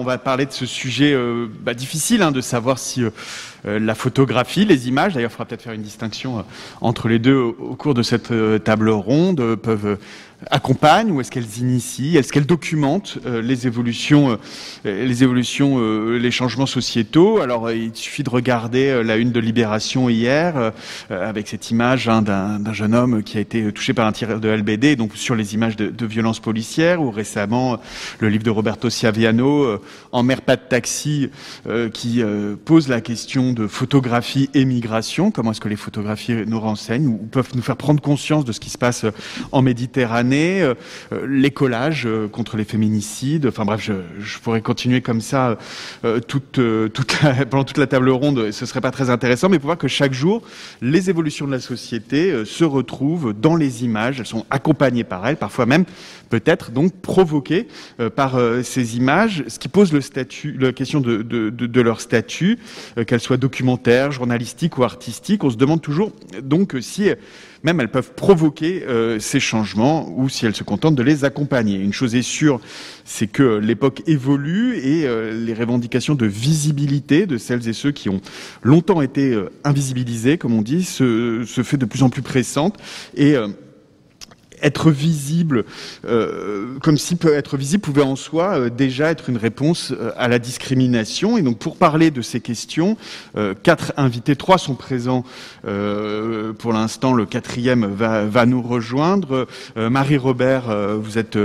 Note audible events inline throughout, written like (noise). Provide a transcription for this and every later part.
On va parler de ce sujet euh, bah, difficile hein, de savoir si euh, euh, la photographie, les images, d'ailleurs il faudra peut-être faire une distinction entre les deux au, cours de cette table ronde, peuvent accompagnent ou est-ce qu'elles initient, est-ce qu'elles documentent les évolutions, les évolutions, les changements sociétaux? Alors il suffit de regarder la une de Libération hier avec cette image hein, d'un jeune homme qui a été touché par un tir de LBD, donc sur les images de, de violences policières ou récemment le livre de Roberto Ciaviano en mer pas de taxi euh, qui euh, pose la question de photographie et migration. Comment est-ce que les photographies nous renseignent ou peuvent nous faire prendre conscience de ce qui se passe en Méditerranée, euh, les collages contre les féminicides. Enfin bref, je, pourrais continuer comme ça (laughs) pendant toute la table ronde. Ce serait pas très intéressant, mais pour voir que chaque jour, les évolutions de la société se retrouvent dans les images. Elles sont accompagnées par elles, parfois même peut-être donc provoquées par ces images, ce qui pose la question de, leur statut, euh, qu'elle soit documentaire, journalistique ou artistique. On se demande toujours donc si même elles peuvent provoquer euh, ces changements ou si elles se contentent de les accompagner. Une chose est sûre, c'est que l'époque évolue et euh, les revendications de visibilité de celles et ceux qui ont longtemps été invisibilisés, comme on dit, se, se fait de plus en plus pressante et être visible, euh, comme si être visible pouvait en soi euh, déjà être une réponse euh, à la discrimination. Et donc, pour parler de ces questions, quatre invités, trois sont présents pour l'instant. Le quatrième va, va nous rejoindre. Marie Robert, vous êtes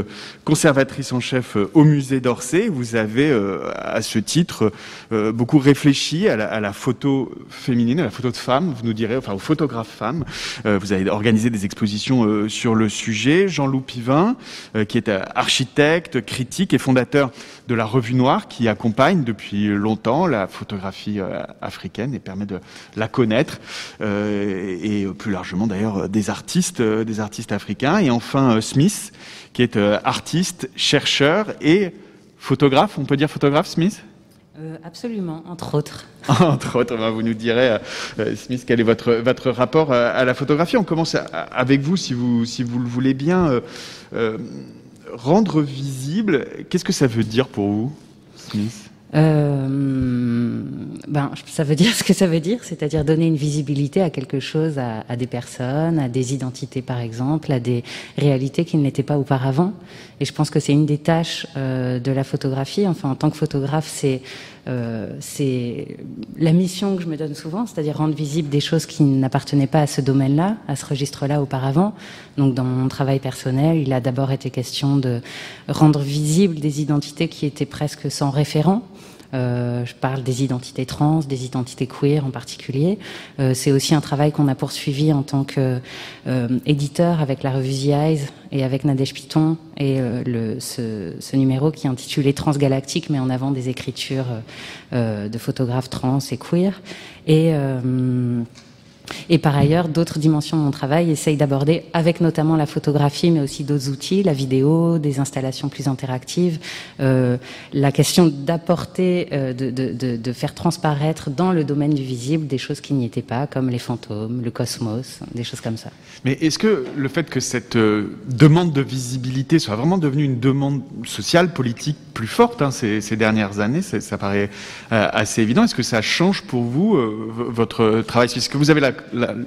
conservatrice en chef au musée d'Orsay. Vous avez, à ce titre, beaucoup réfléchi à la, à la, photo féminine, à la photo de femme. Vous nous direz, enfin, aux photographes femmes. vous avez organisé des expositions sur le sujet Jean-Loup Pivin, euh, qui est euh, architecte, critique et fondateur de la Revue Noire, qui accompagne depuis longtemps la photographie euh, africaine et permet de la connaître, et plus largement d'ailleurs des artistes, des artistes africains. Et enfin Smith, qui est artiste, chercheur et photographe. On peut dire photographe, Smith? Euh, absolument, entre autres. (laughs) entre autres, ben, vous nous direz, euh, euh, Smith, quel est votre, votre rapport à, la photographie. On commence avec vous, si vous, si vous le voulez bien. rendre visible, qu'est-ce que ça veut dire pour vous, Smith? Ben, ça veut dire (laughs) ce que ça veut dire, c'est-à-dire donner une visibilité à quelque chose, à, à, des personnes, à des identités par exemple, à des réalités qui ne l'étaient pas auparavant. Et je pense que c'est une des tâches euh, de la photographie. Enfin, en tant que photographe, c'est euh, c'est la mission que je me donne souvent, c'est-à-dire rendre visible des choses qui n'appartenaient pas à ce domaine-là, à ce registre-là auparavant. Donc, dans mon travail personnel, il a d'abord été question de rendre visible des identités qui étaient presque sans référent. Euh, je parle des identités trans, des identités queer en particulier. Euh, c'est aussi un travail qu'on a poursuivi en tant qu'éditeur euh, avec la revue The Eyes et avec Nadège Piton et le, ce, ce, numéro qui est intitulé Transgalactique, mais en avant des écritures de photographes trans et queer. Et et par ailleurs, d'autres dimensions de mon travail essayent d'aborder, avec notamment la photographie, mais aussi d'autres outils, la vidéo, des installations plus interactives, euh, la question d'apporter, euh, de, faire transparaître dans le domaine du visible des choses qui n'y étaient pas, comme les fantômes, le cosmos, des choses comme ça. Mais est-ce que le fait que cette euh, demande de visibilité soit vraiment devenue une demande sociale, politique plus forte hein, ces, ces, dernières années, ça paraît euh, assez évident, est-ce que ça change pour vous euh, votre travail Est-ce que vous avez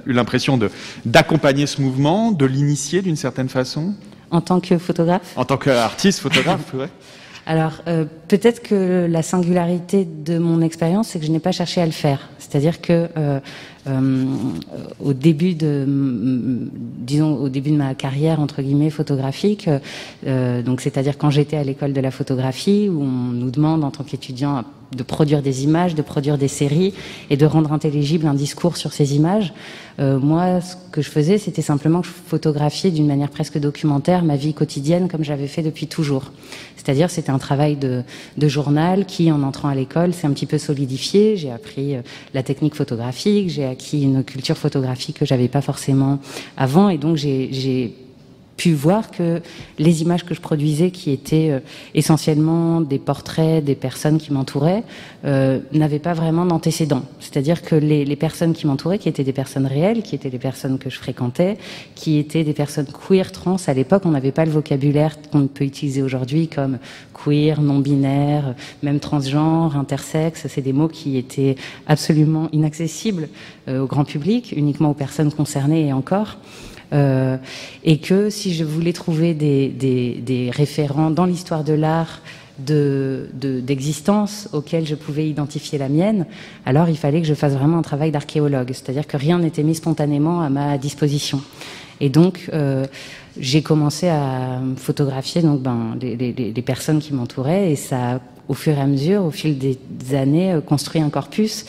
eu l'impression d'accompagner ce mouvement, de l'initier d'une certaine façon? En tant que photographe? En tant qu'artiste, photographe, (laughs) oui. Alors, euh, peut-être que la singularité de mon expérience, c'est que je n'ai pas cherché à le faire. C'est-à-dire que euh, euh, au début de, disons, au début de ma carrière entre guillemets photographique, donc c'est-à-dire quand j'étais à l'école de la photographie, où on nous demande en tant qu'étudiant de produire des images, de produire des séries et de rendre intelligible un discours sur ces images. Euh, moi, ce que je faisais, c'était simplement que je photographiais d'une manière presque documentaire ma vie quotidienne comme j'avais fait depuis toujours. C'est-à-dire, c'était un travail de, de, journal qui, en entrant à l'école, s'est un petit peu solidifié. J'ai appris euh, la technique photographique, j'ai acquis une culture photographique que j'avais pas forcément avant, et donc j'ai pu voir que les images que je produisais, qui étaient euh, essentiellement des portraits des personnes qui m'entouraient, euh, n'avaient pas vraiment d'antécédents. C'est-à-dire que les, les, personnes qui m'entouraient, qui étaient des personnes réelles, qui étaient les personnes que je fréquentais, qui étaient des personnes queer, trans, à l'époque, on n'avait pas le vocabulaire qu'on peut utiliser aujourd'hui comme queer, non-binaire, même transgenre, intersexe. C'est des mots qui étaient absolument inaccessibles euh, au grand public, uniquement aux personnes concernées et encore. Euh, et que si je voulais trouver des, des, des référents dans l'histoire de l'art d'existence de, auxquels je pouvais identifier la mienne, alors il fallait que je fasse vraiment un travail d'archéologue, c'est-à-dire que rien n'était mis spontanément à ma disposition. Et donc, euh, j'ai commencé à photographier donc ben, les, les, les personnes qui m'entouraient, et ça au fur et à mesure, au fil des années, euh, construit un corpus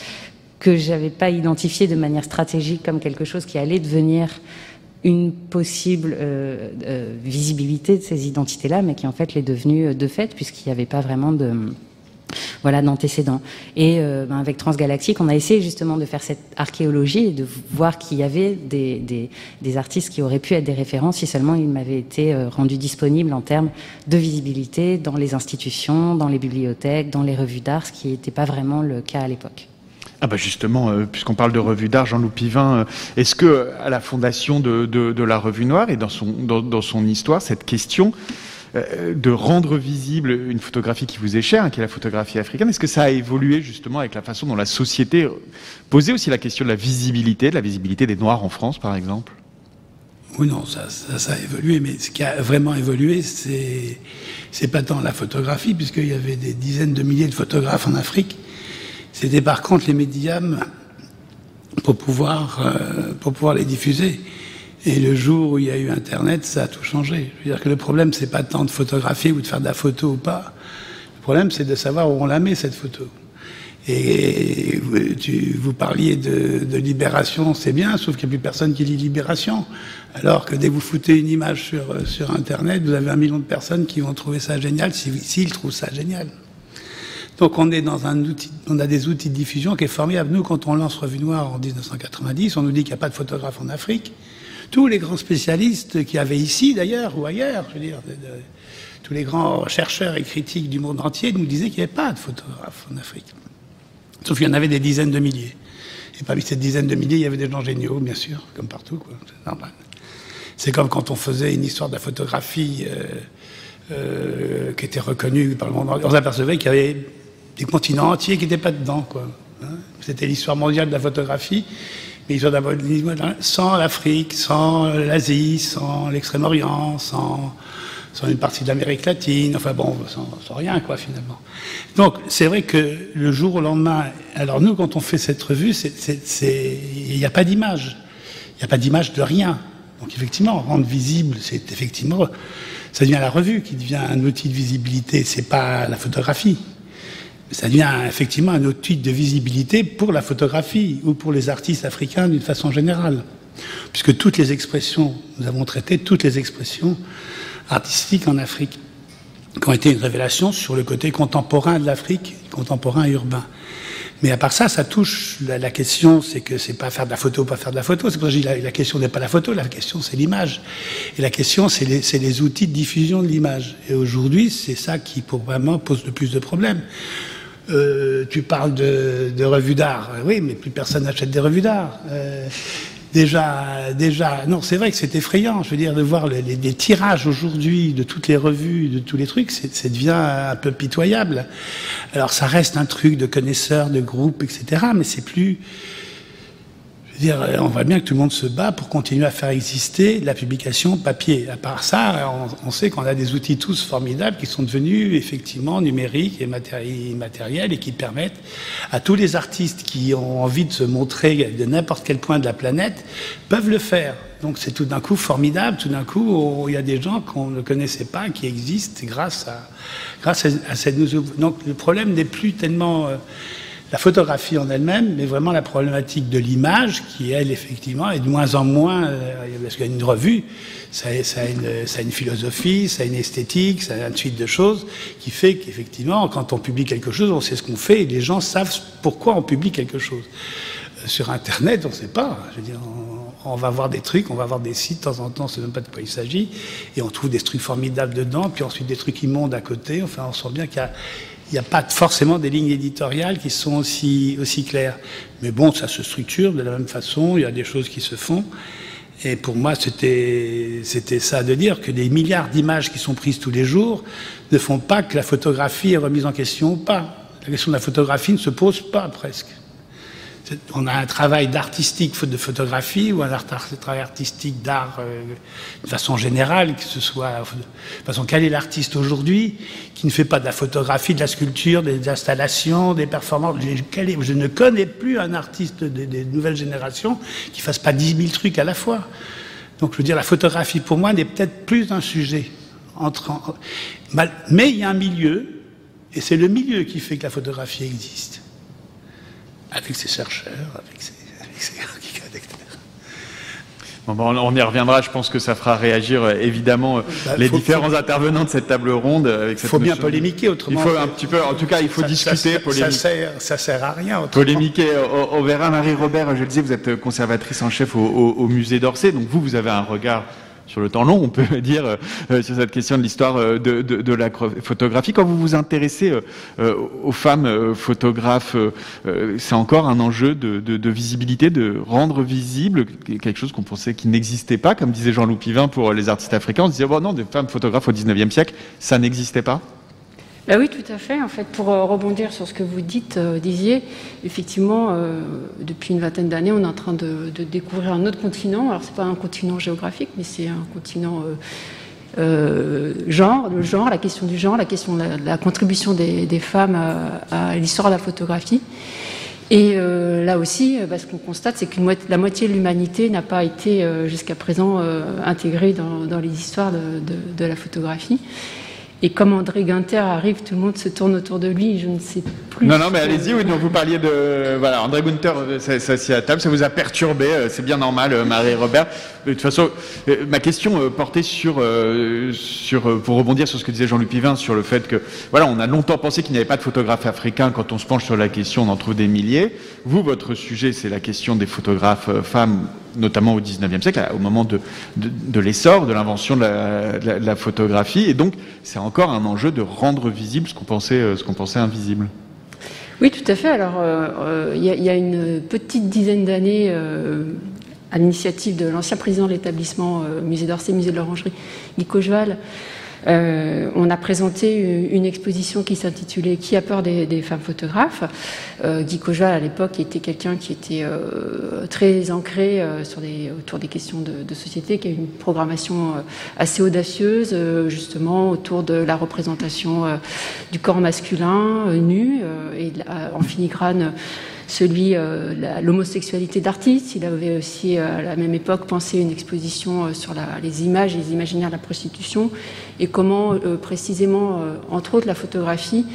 que j'avais pas identifié de manière stratégique comme quelque chose qui allait devenir une possible euh, euh, visibilité de ces identités-là, mais qui en fait l'est devenue euh, de fait, puisqu'il n'y avait pas vraiment de voilà d'antécédents. Et ben avec Transgalactique, on a essayé justement de faire cette archéologie et de voir qu'il y avait des, des, des, artistes qui auraient pu être des références si seulement ils m'avaient été rendus disponibles en termes de visibilité dans les institutions, dans les bibliothèques, dans les revues d'art, ce qui n'était pas vraiment le cas à l'époque. Ah bah justement, euh, puisqu'on parle de revue d'art, Jean-Loup Pivin, euh, est-ce que à la fondation de, la revue Noire et dans son, histoire, cette question euh, de rendre visible une photographie qui vous est chère, hein, qui est la photographie africaine, est-ce que ça a évolué justement avec la façon dont la société posait aussi la question de la visibilité, de la visibilité des Noirs en France, par exemple? Oui, non, ça, ça, ça, a évolué, mais ce qui a vraiment évolué, c'est, c'est pas tant la photographie, puisqu'il y avait des dizaines de milliers de photographes en Afrique, c'était par contre les médiums pour pouvoir, euh, pour pouvoir les diffuser. Et le jour où il y a eu Internet, ça a tout changé. Je veux dire que le problème, c'est pas tant de photographier ou de faire de la photo ou pas. Le problème, c'est de savoir où on la met, cette photo. Et vous, tu, vous parliez de, de libération, c'est bien, sauf qu'il n'y a plus personne qui lit libération. Alors que dès que vous foutez une image sur, sur Internet, vous avez un million de personnes qui vont trouver ça génial, s'ils si, si trouvent ça génial. Donc on est dans un outil, on a des outils de diffusion qui est formidable. Nous, quand on lance Revue Noire en 1990, on nous dit qu'il n'y a pas de photographe en Afrique. Tous les grands spécialistes qui avaient ici d'ailleurs ou ailleurs, je veux dire, tous les grands chercheurs et critiques du monde entier nous disaient qu'il n'y avait pas de photographe en Afrique. Sauf qu'il y en avait des dizaines de milliers. Et parmi ces dizaines de milliers, il y avait des gens géniaux, bien sûr, comme partout, quoi. C'est normal. C'est comme quand on faisait une histoire de la photographie euh, euh, qui était reconnue par le monde. On s'apercevait qu'il y avait des continents entiers qui n'étaient pas dedans. Quoi. Hein C'était l'histoire mondiale de la photographie, mais l'histoire sans l'Afrique, sans l'Asie, sans l'Extrême-Orient, sans, une partie de l'Amérique latine, enfin bon, sans, sans rien, quoi, finalement. Donc, c'est vrai que le jour au lendemain, alors nous, quand on fait cette revue, il n'y a pas d'image. Il n'y a pas d'image de rien. Donc, effectivement, rendre visible, c'est effectivement, ça devient la revue qui devient un outil de visibilité, c'est pas la photographie ça devient effectivement un outil de visibilité pour la photographie ou pour les artistes africains d'une façon générale. Puisque toutes les expressions, nous avons traité toutes les expressions artistiques en Afrique, qui ont été une révélation sur le côté contemporain de l'Afrique, contemporain et urbain. Mais à part ça, ça touche la, question, c'est que c'est pas faire de la photo, pas faire de la photo. C'est pour ça que je dis la, la question n'est pas la photo, la question c'est l'image. Et la question c'est les, les, outils de diffusion de l'image. Et aujourd'hui, c'est ça qui pour vraiment pose le plus de problèmes. Euh, tu parles de, revues d'art. Oui, mais plus personne n'achète des revues d'art. Euh, déjà, déjà, non, c'est vrai que c'est effrayant. Je veux dire, de voir les tirages aujourd'hui de toutes les revues, de tous les trucs, ça devient un peu pitoyable. Alors, ça reste un truc de connaisseurs, de groupes, etc. Mais c'est plus. Dire, on voit bien que tout le monde se bat pour continuer à faire exister la publication papier. À part ça, on, on sait qu'on a des outils tous formidables qui sont devenus effectivement numériques et matériels et qui permettent à tous les artistes qui ont envie de se montrer de n'importe quel point de la planète peuvent le faire. Donc c'est tout d'un coup formidable. Tout d'un coup, oh, il y a des gens qu'on ne connaissait pas qui existent grâce à cette nouveau. Donc le problème n'est plus tellement euh, la photographie en elle-même, mais vraiment la problématique de l'image, qui elle, effectivement, est de moins en moins, euh, parce qu'il y a une revue, ça, a une, ça a une philosophie, ça a une esthétique, ça a une suite de choses, qui fait qu'effectivement, quand on publie quelque chose, on sait ce qu'on fait, et les gens savent pourquoi on publie quelque chose. sur Internet, on ne sait pas. Je veux dire, on, va voir des trucs, on va voir des sites, de temps en temps, on ne sait même pas de quoi il s'agit, et on trouve des trucs formidables dedans, puis ensuite des trucs immondes à côté. Enfin, on sent bien qu'il n'y a, pas forcément des lignes éditoriales qui sont aussi, aussi claires. Mais bon, ça se structure de la même façon, il y a des choses qui se font. Et pour moi, c'était ça de dire que des milliards d'images qui sont prises tous les jours ne font pas que la photographie est remise en question ou pas. La question de la photographie ne se pose pas presque on a un travail d'artistique de photographie ou un travail artistique d'art euh, de façon générale, que ce soit de façon quel est l'artiste aujourd'hui qui ne fait pas de la photographie, de la sculpture, des installations, des performances? Je ne connais plus un artiste des, nouvelles générations qui fasse pas 10 000 trucs à la fois. Donc je veux dire, la photographie pour moi n'est peut-être plus un sujet. Mais il y a un milieu, et c'est le milieu qui fait que la photographie existe avec ses chercheurs, avec ses, (laughs) Bon, on y reviendra. Je pense que ça fera réagir euh, évidemment euh, bah, les différents intervenants de cette table ronde. Il faut bien polémiquer autrement. Il faut un petit peu, en tout cas, il faut discuter. Ça, ça, sert, ça sert à rien. Autrement. Polémiquer. On, verra Marie Robert. Je le disais, vous êtes conservatrice en chef au, au musée d'Orsay, donc vous, vous avez un regard sur le temps long, on peut (laughs) dire, euh, sur cette question de l'histoire euh, de, la photographie. Quand vous vous intéressez euh, aux femmes photographes, c'est encore un enjeu de, visibilité, de rendre visible quelque chose qu'on pensait qui n'existait pas, comme disait Jean-Loup Pivin pour les artistes africains. On disait, bon non, des femmes photographes au 19e siècle, ça n'existait pas. Bah oui, tout à fait. En fait, pour euh, rebondir sur ce que vous dites, euh, disiez, effectivement, euh, depuis une vingtaine d'années, on est en train de, découvrir un autre continent. Alors, c'est pas un continent géographique, mais c'est un continent genre, le genre, la question du genre, la question de la, contribution des, femmes à, l'histoire de la photographie. Et là aussi, bah, ce qu'on constate, c'est que la moitié de l'humanité n'a pas été jusqu'à présent intégrée dans, les histoires de la photographie. Et comme André Guinter arrive, tout le monde se tourne autour de lui, je ne sais plus. Non, non, mais allez-y, oui, donc vous parliez de. Voilà, André Guinter, ça, c'est à table, ça vous a perturbé, euh, c'est bien normal, euh, Marie-Robert. De toute façon, euh, ma question portait sur, sur, pour rebondir sur ce que disait Jean-Luc Pivin, sur le fait que, voilà, on a longtemps pensé qu'il n'y avait pas de photographes africains. Quand on se penche sur la question, on en trouve des milliers. Vous, votre sujet, c'est la question des photographes femmes notamment au XIXe siècle, au moment de, l'essor, de l'invention de, la, photographie. Et donc, c'est encore un enjeu de rendre visible ce qu'on pensait, euh, invisible. Oui, tout à fait. Alors, euh, euh, il y, a une petite dizaine d'années, à l'initiative de l'ancien président de l'établissement Musée d'Orsay, Musée de l'Orangerie, Nico Joal, euh, on a présenté une exposition qui s'intitulait Qui a peur des, femmes photographes. Euh, Guy Cojal, à l'époque, était quelqu'un qui était euh, très ancré sur des, autour des questions de, société, qui a une programmation assez audacieuse, justement, autour de la représentation du corps masculin nu et en filigrane celui euh, l'homosexualité d'artistes. Il avait aussi euh, à la même époque pensé une exposition euh, sur les images et les imaginaires de la prostitution et comment précisément, entre autres, la photographie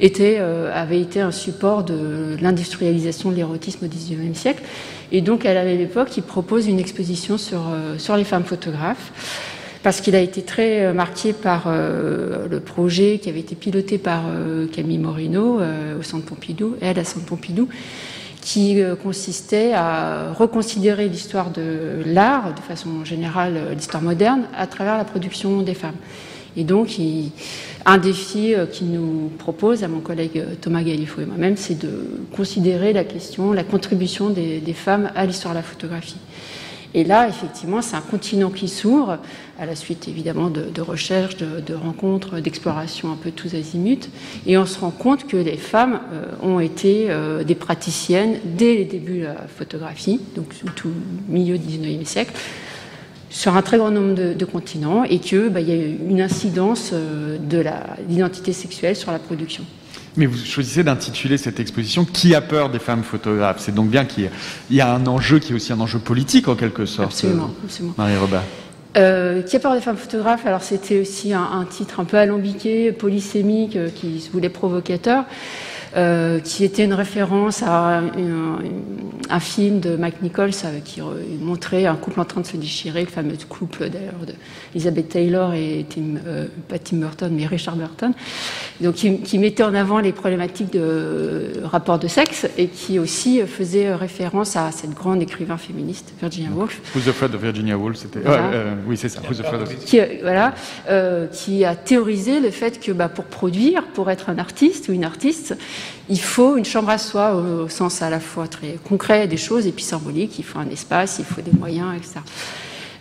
était, avait été un support de l'industrialisation de l'érotisme au XIXe siècle. Et donc, à la même époque, il propose une exposition sur, sur les femmes photographes parce qu'il a été très marqué par le projet qui avait été piloté par Camille Morino au Centre Pompidou, elle à Centre Pompidou, qui euh, consistait à reconsidérer l'histoire de l'art, de façon générale euh, l'histoire moderne, à travers la production des femmes. Et donc, un défi euh, qu'il nous propose à mon collègue Thomas Galifo et moi-même, c'est de considérer la question, la contribution des femmes à l'histoire de la photographie. Et là, effectivement, c'est un continent qui s'ouvre, à la suite évidemment de, recherches, de, rencontres, d'explorations un peu tous azimuts. Et on se rend compte que les femmes euh, ont été euh, des praticiennes dès les débuts de la photographie, donc tout milieu du XIXe siècle, sur un très grand nombre de, continents, et qu'il bah, y a une incidence euh, de l'identité sexuelle sur la production. Mais vous choisissez d'intituler cette exposition Qui a peur des femmes photographes? C'est donc bien qu'il y, a un enjeu qui est aussi un enjeu politique en quelque sorte. Absolument, absolument. Marie-Robert. Euh, qui a peur des femmes photographes Alors c'était aussi un, titre un peu alambiqué, polysémique, euh, qui se voulait provocateur. Euh, qui était une référence à un, film de Mike Nichols euh, qui montrait un couple en train de se déchirer, le fameux couple d'ailleurs d'Elizabeth Taylor et Tim, pas Tim Burton, mais Richard Burton, donc qui, mettait en avant les problématiques de rapport de sexe et qui aussi faisait référence à cette grande écrivain féministe, Virginia Woolf. Who's Afraid of Virginia Woolf, c'était. oui, c'est ça. Who's Afraid of... Qui, voilà, qui a théorisé le fait que bah, pour produire, pour être un artiste ou une artiste, il faut une chambre à soi au, sens à la fois très concret des choses et puis symbolique. Il faut un espace, il faut des moyens, etc.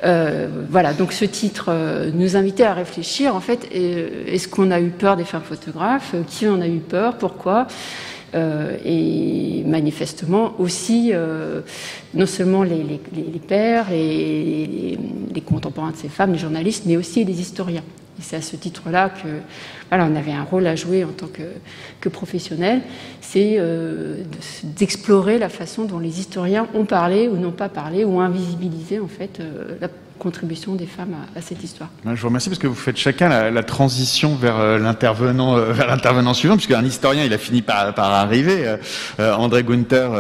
Euh, voilà, donc ce titre euh, nous invitait à réfléchir en fait, est-ce qu'on a eu peur des femmes photographes? Qui en a eu peur? Pourquoi? Euh, et manifestement aussi non seulement les, pères, les, contemporains de ces femmes, les journalistes, mais aussi les historiens. Et c'est à ce titre-là que voilà, on avait un rôle à jouer en tant que, que professionnel, c'est euh, d'explorer la façon dont les historiens ont parlé ou n'ont pas parlé ou invisibilisé en fait euh, la contribution des femmes à, cette histoire. Je vous remercie parce que vous faites chacun la, transition vers euh, l'intervenant euh, vers l'intervenant suivant, puisqu'un historien il a fini par, arriver. Euh, André Gunther,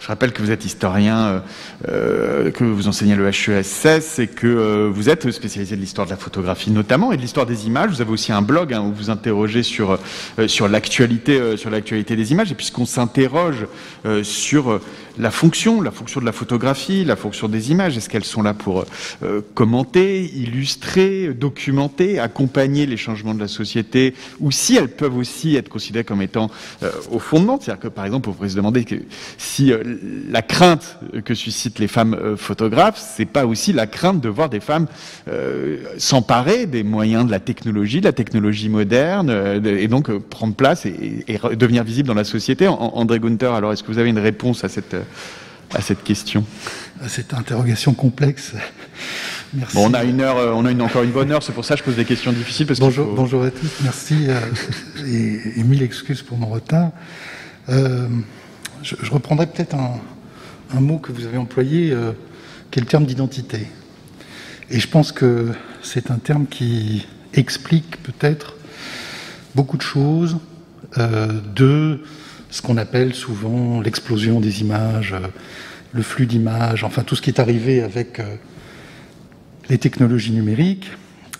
je rappelle que vous êtes historien, que vous enseignez le HESS et que vous êtes spécialisé de l'histoire de la photographie notamment et de l'histoire des images. Vous avez aussi un blog hein, où vous interrogez sur sur l'actualité sur l'actualité des images. Et puisqu'on s'interroge sur la fonction, la fonction de la photographie, la fonction des images, est-ce qu'elles sont là pour euh, commenter, illustrer, documenter, accompagner les changements de la société, ou si elles peuvent aussi être considérées comme étant euh, au fondement, c'est-à-dire que par exemple, on pourrait se demander que si euh, la crainte que suscitent les femmes photographes, c'est pas aussi la crainte de voir des femmes s'emparer des moyens de la technologie, de la technologie moderne, et donc prendre place et, devenir visible dans la société. André Gunther, alors est-ce que vous avez une réponse à cette à cette question À cette interrogation complexe. Merci. Bon, on a une heure, euh, on a une, encore une bonne heure, c'est pour ça que je pose des questions difficiles. Parce bonjour, bonjour à tous, merci euh, et, mille excuses pour mon retard. Euh, je, reprendrai peut-être un, mot que vous avez employé, qui est le terme d'identité. Et je pense que c'est un terme qui explique peut-être beaucoup de choses de ce qu'on appelle souvent l'explosion des images, euh, le flux d'images, enfin tout ce qui est arrivé avec euh, les technologies numériques.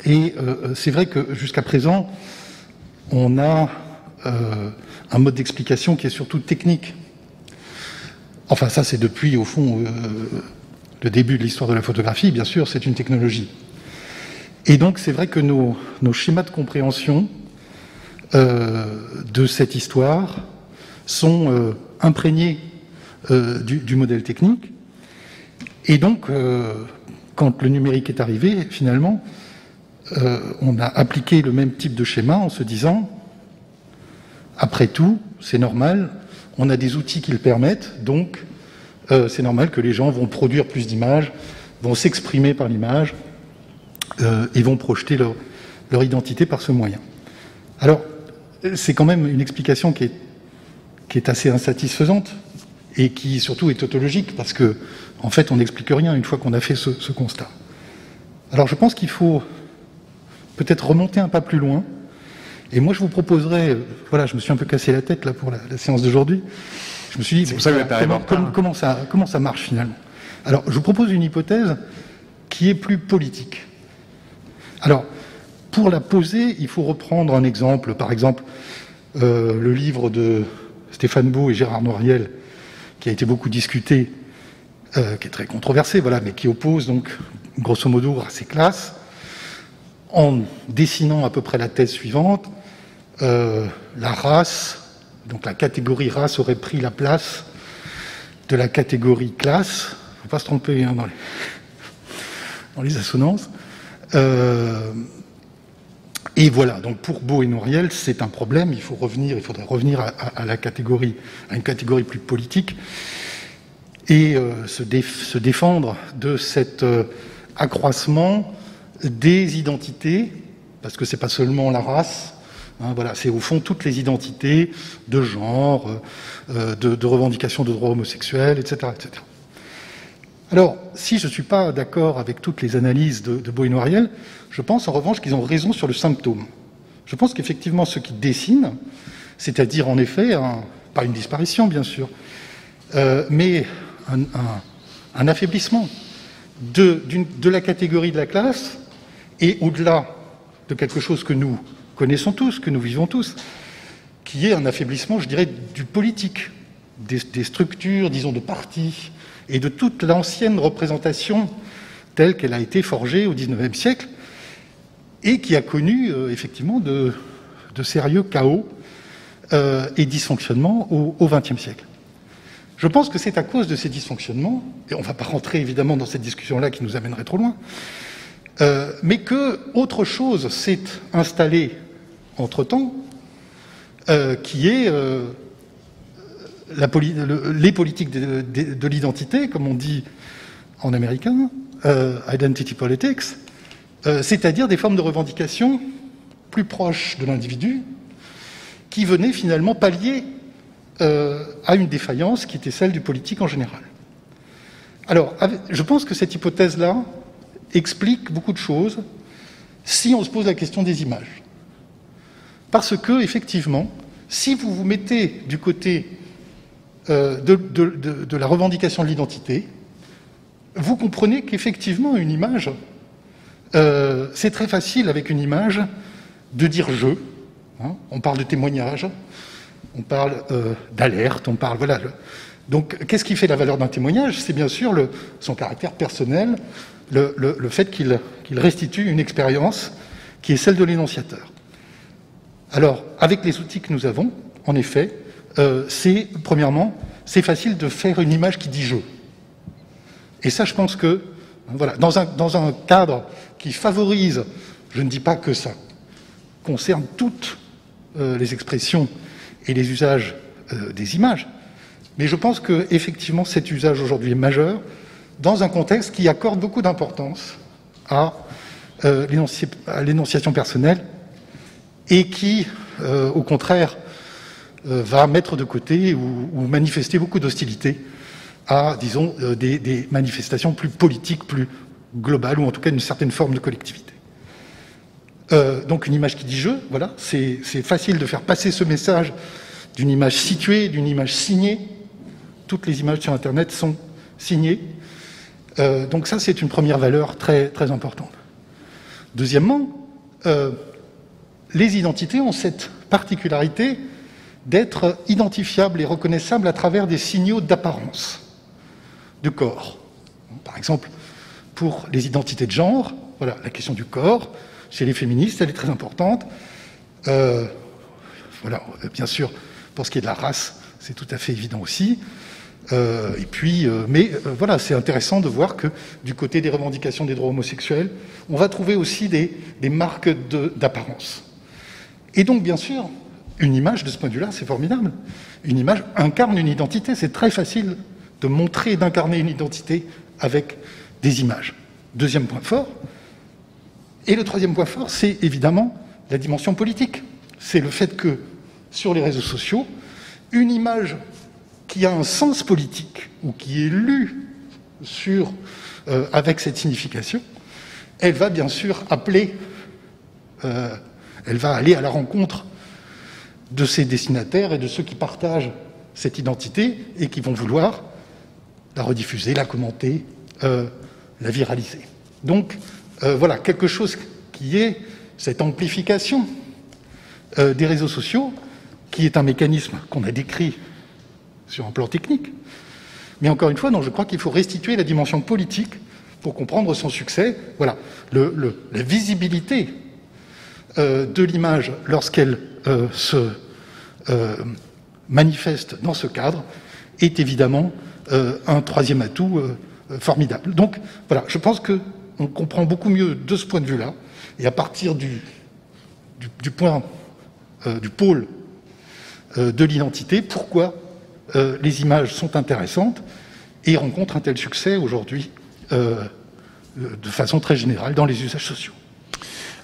Et euh, c'est vrai que jusqu'à présent, on a un mode d'explication qui est surtout technique. Enfin, ça, c'est depuis, au fond, le début de l'histoire de la photographie, bien sûr, c'est une technologie. Et donc, c'est vrai que nos, schémas de compréhension de cette histoire sont euh, imprégnés euh, du, modèle technique. Et donc, euh, quand le numérique est arrivé, finalement, on a appliqué le même type de schéma en se disant, après tout, c'est normal, on a des outils qui le permettent, donc c'est normal que les gens vont produire plus d'images, vont s'exprimer par l'image et vont projeter leur, leur identité par ce moyen. Alors, c'est quand même une explication qui est qui est assez insatisfaisante et qui surtout est tautologique parce que en fait on n'explique rien une fois qu'on a fait ce, constat. Alors je pense qu'il faut peut-être remonter un pas plus loin. Et moi je vous proposerais, voilà, je me suis un peu cassé la tête là pour la, séance d'aujourd'hui. Je me suis dit, comment, ça, comment ça marche finalement? Alors je vous propose une hypothèse qui est plus politique. Alors pour la poser, il faut reprendre un exemple, par exemple euh, le livre de Stéphane Beau et Gérard Noiriel, qui a été beaucoup discuté, euh, qui est très controversé, voilà, mais qui oppose donc grosso modo à ces classes, en dessinant à peu près la thèse suivante, euh, la race, donc la catégorie race aurait pris la place de la catégorie classe, il ne faut pas se tromper hein, dans, les, (laughs) assonances, euh, et voilà, donc pour Beau et Nouriel, c'est un problème. Il faut revenir, il faudrait revenir à, la catégorie, à une catégorie plus politique, et euh, se, défendre de cet euh, accroissement des identités, parce que c'est pas seulement la race. Hein, voilà, c'est au fond toutes les identités de genre, euh, de, de, revendication de droits homosexuels, etc., etc. Alors, si je ne suis pas d'accord avec toutes les analyses de, de Beau et Noiriel, je pense en revanche qu'ils ont raison sur le symptôme. Je pense qu'effectivement, ceux qui dessinent c'est-à-dire en effet, pas une disparition bien sûr, euh, mais un, affaiblissement de, de, la catégorie de la classe et au-delà de quelque chose que nous connaissons tous, que nous vivons tous, qui est un affaiblissement, je dirais, du politique, des, des structures, disons, de partis, et de toute l'ancienne représentation telle qu'elle a été forgée au XIXe siècle, et qui a connu euh, effectivement de, sérieux chaos euh, et dysfonctionnements au XXe siècle. Je pense que c'est à cause de ces dysfonctionnements, et on ne va pas rentrer évidemment dans cette discussion-là qui nous amènerait trop loin, euh, mais que autre chose s'est installée entre-temps, qui est la les politiques de, l'identité, comme on dit en américain, identity politics, euh, c'est-à-dire des formes de revendication plus proches de l'individu, qui venaient finalement pallier euh, à une défaillance qui était celle du politique en général. Alors, je pense que cette hypothèse-là explique beaucoup de choses si on se pose la question des images. Parce que, effectivement, si vous vous mettez du côté euh, de, la revendication de l'identité, vous comprenez qu'effectivement, une image, euh, c'est très facile avec une image de dire je. Hein. on parle de témoignage, on parle euh, d'alerte, on parle. Voilà. Donc, qu'est-ce qui fait la valeur d'un témoignage? C'est bien sûr son caractère personnel, le, fait qu'il restitue une expérience qui est celle de l'énonciateur. Alors, avec les outils que nous avons, en effet, euh, c'est, premièrement, c'est facile de faire une image qui dit je. Et ça, je pense que, voilà, dans un cadre qui favorise, je ne dis pas que ça concerne toutes euh, les expressions et les usages euh, des images, mais je pense que effectivement cet usage aujourd'hui est majeur dans un contexte qui accorde beaucoup d'importance à, euh, l'énonciation personnelle et qui, au contraire, va mettre de côté ou, manifester beaucoup d'hostilité à, disons, des, manifestations plus politiques, plus globale, ou en tout cas une certaine forme de collectivité. Euh, donc une image qui dit je, voilà, c'est facile de faire passer ce message d'une image située, d'une image signée. Toutes les images sur Internet sont signées. Euh, donc ça, c'est une première valeur très, très importante. Deuxièmement, euh, les identités ont cette particularité d'être identifiables et reconnaissables à travers des signaux d'apparence de corps. Par exemple, pour les identités de genre. Voilà, la question du corps, chez les féministes, elle est très importante. Euh, voilà, bien sûr, pour ce qui est de la race, c'est tout à fait évident aussi. Euh, et puis, euh, mais voilà, c'est intéressant de voir que du côté des revendications des droits homosexuels, on va trouver aussi des, des marques d'apparence. Et donc, bien sûr, une image de ce point de vue-là, c'est formidable. Une image incarne une identité. C'est très facile de montrer et d'incarner une identité avec des images. Deuxième point fort. Et le troisième point fort, c'est évidemment la dimension politique. C'est le fait que sur les réseaux sociaux, une image qui a un sens politique ou qui est lue sur, euh, avec cette signification, elle va bien sûr appeler, euh, elle va aller à la rencontre de ses destinataires et de ceux qui partagent cette identité et qui vont vouloir la rediffuser, la commenter, euh, la viraliser. Donc euh, voilà, quelque chose qui est cette amplification euh, des réseaux sociaux, qui est un mécanisme qu'on a décrit sur un plan technique. Mais encore une fois, non, je crois qu'il faut restituer la dimension politique pour comprendre son succès. Voilà, la visibilité euh, de l'image lorsqu'elle se manifeste dans ce cadre est évidemment un troisième atout formidable. Donc voilà, je pense qu'on comprend beaucoup mieux de ce point de vue-là, et à partir du, du, point, euh, du pôle euh, de l'identité, pourquoi les images sont intéressantes et rencontrent un tel succès aujourd'hui de façon très générale dans les usages sociaux.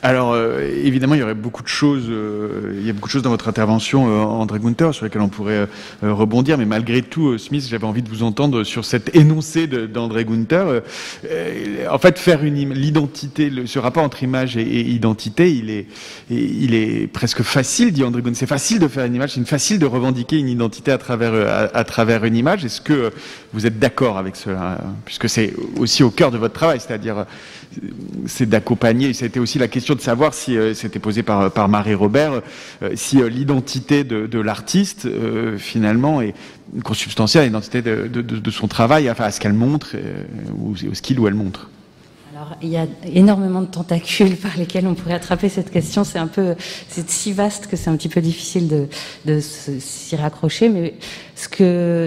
Alors euh, évidemment, il y aurait beaucoup de choses. Euh, il y a beaucoup de choses dans votre intervention, euh, André Gunther, sur lesquelles on pourrait rebondir. Mais malgré tout, Smith, j'avais envie de vous entendre sur cet énoncé d'André Gunther. en fait, faire une l'identité, ce rapport entre image et, identité, il est, il est presque facile, dit André Gunther. C'est facile de faire une image, c'est facile de revendiquer une identité à travers à, travers une image. Est-ce que vous êtes d'accord avec cela, puisque c'est aussi au cœur de votre travail, c'est-à-dire c'est d'accompagner. C'était aussi la question de savoir si euh, c'était posé par, Marie Robert, euh, si euh, l'identité de, l'artiste finalement est consubstantielle à l'identité de, son travail, enfin à ce qu'elle montre ou au qu'il ou elle montre. Alors, il y a énormément de tentacules par lesquels on pourrait attraper cette question. C'est un peu, c'est si vaste que c'est un petit peu difficile de s'y raccrocher. Mais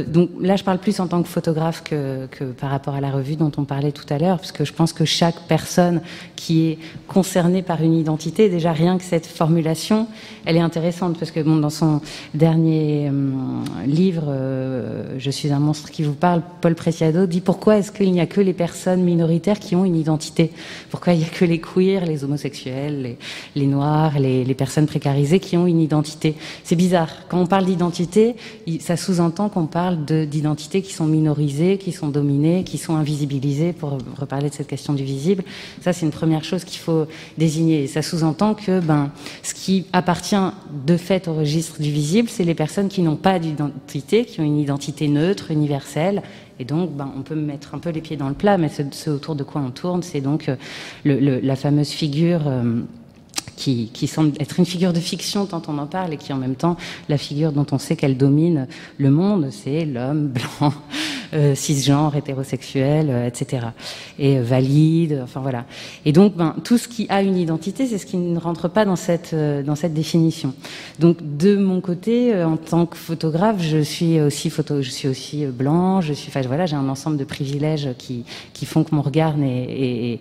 donc là, je parle plus en tant que photographe que, que par rapport à la revue dont on parlait tout à l'heure, parce que je pense que chaque personne qui est concernée par une identité, déjà rien que cette formulation, elle est intéressante, parce que bon, dans son dernier euh, livre, euh, Je suis un monstre qui vous parle, Paul Preciado dit pourquoi est-ce qu'il n'y a que les personnes minoritaires qui ont une identité? Pourquoi il n'y a que les queers, les homosexuels, les, les noirs, les, les personnes précarisées qui ont une identité? C'est bizarre. Quand on parle d'identité, ça sous entend qu'on parle d'identités qui sont minorisées, qui sont dominées, qui sont invisibilisées, pour reparler de cette question du visible. Ça, c'est une première chose qu'il faut désigner. Ça sous-entend que ben, ce qui appartient de fait au registre du visible, c'est les personnes qui n'ont pas d'identité, qui ont une identité neutre, universelle. Et donc, ben, on peut mettre un peu les pieds dans le plat, mais ce, autour de quoi on tourne, c'est donc euh, la fameuse figure. Euh, qui, qui, semble être une figure de fiction tant on en parle et qui en même temps la figure dont on sait qu'elle domine le monde, c'est l'homme (laughs) blanc, euh, cisgenre, hétérosexuel, euh, etc. Et euh, valide, enfin voilà. Et donc, ben, tout ce qui a une identité, c'est ce qui ne rentre pas dans cette euh, dans cette définition. Donc, de mon côté, en tant que photographe, je suis aussi photo, je suis aussi blanc, je suis, enfin voilà, j'ai un ensemble de privilèges qui qui font que mon regard est, est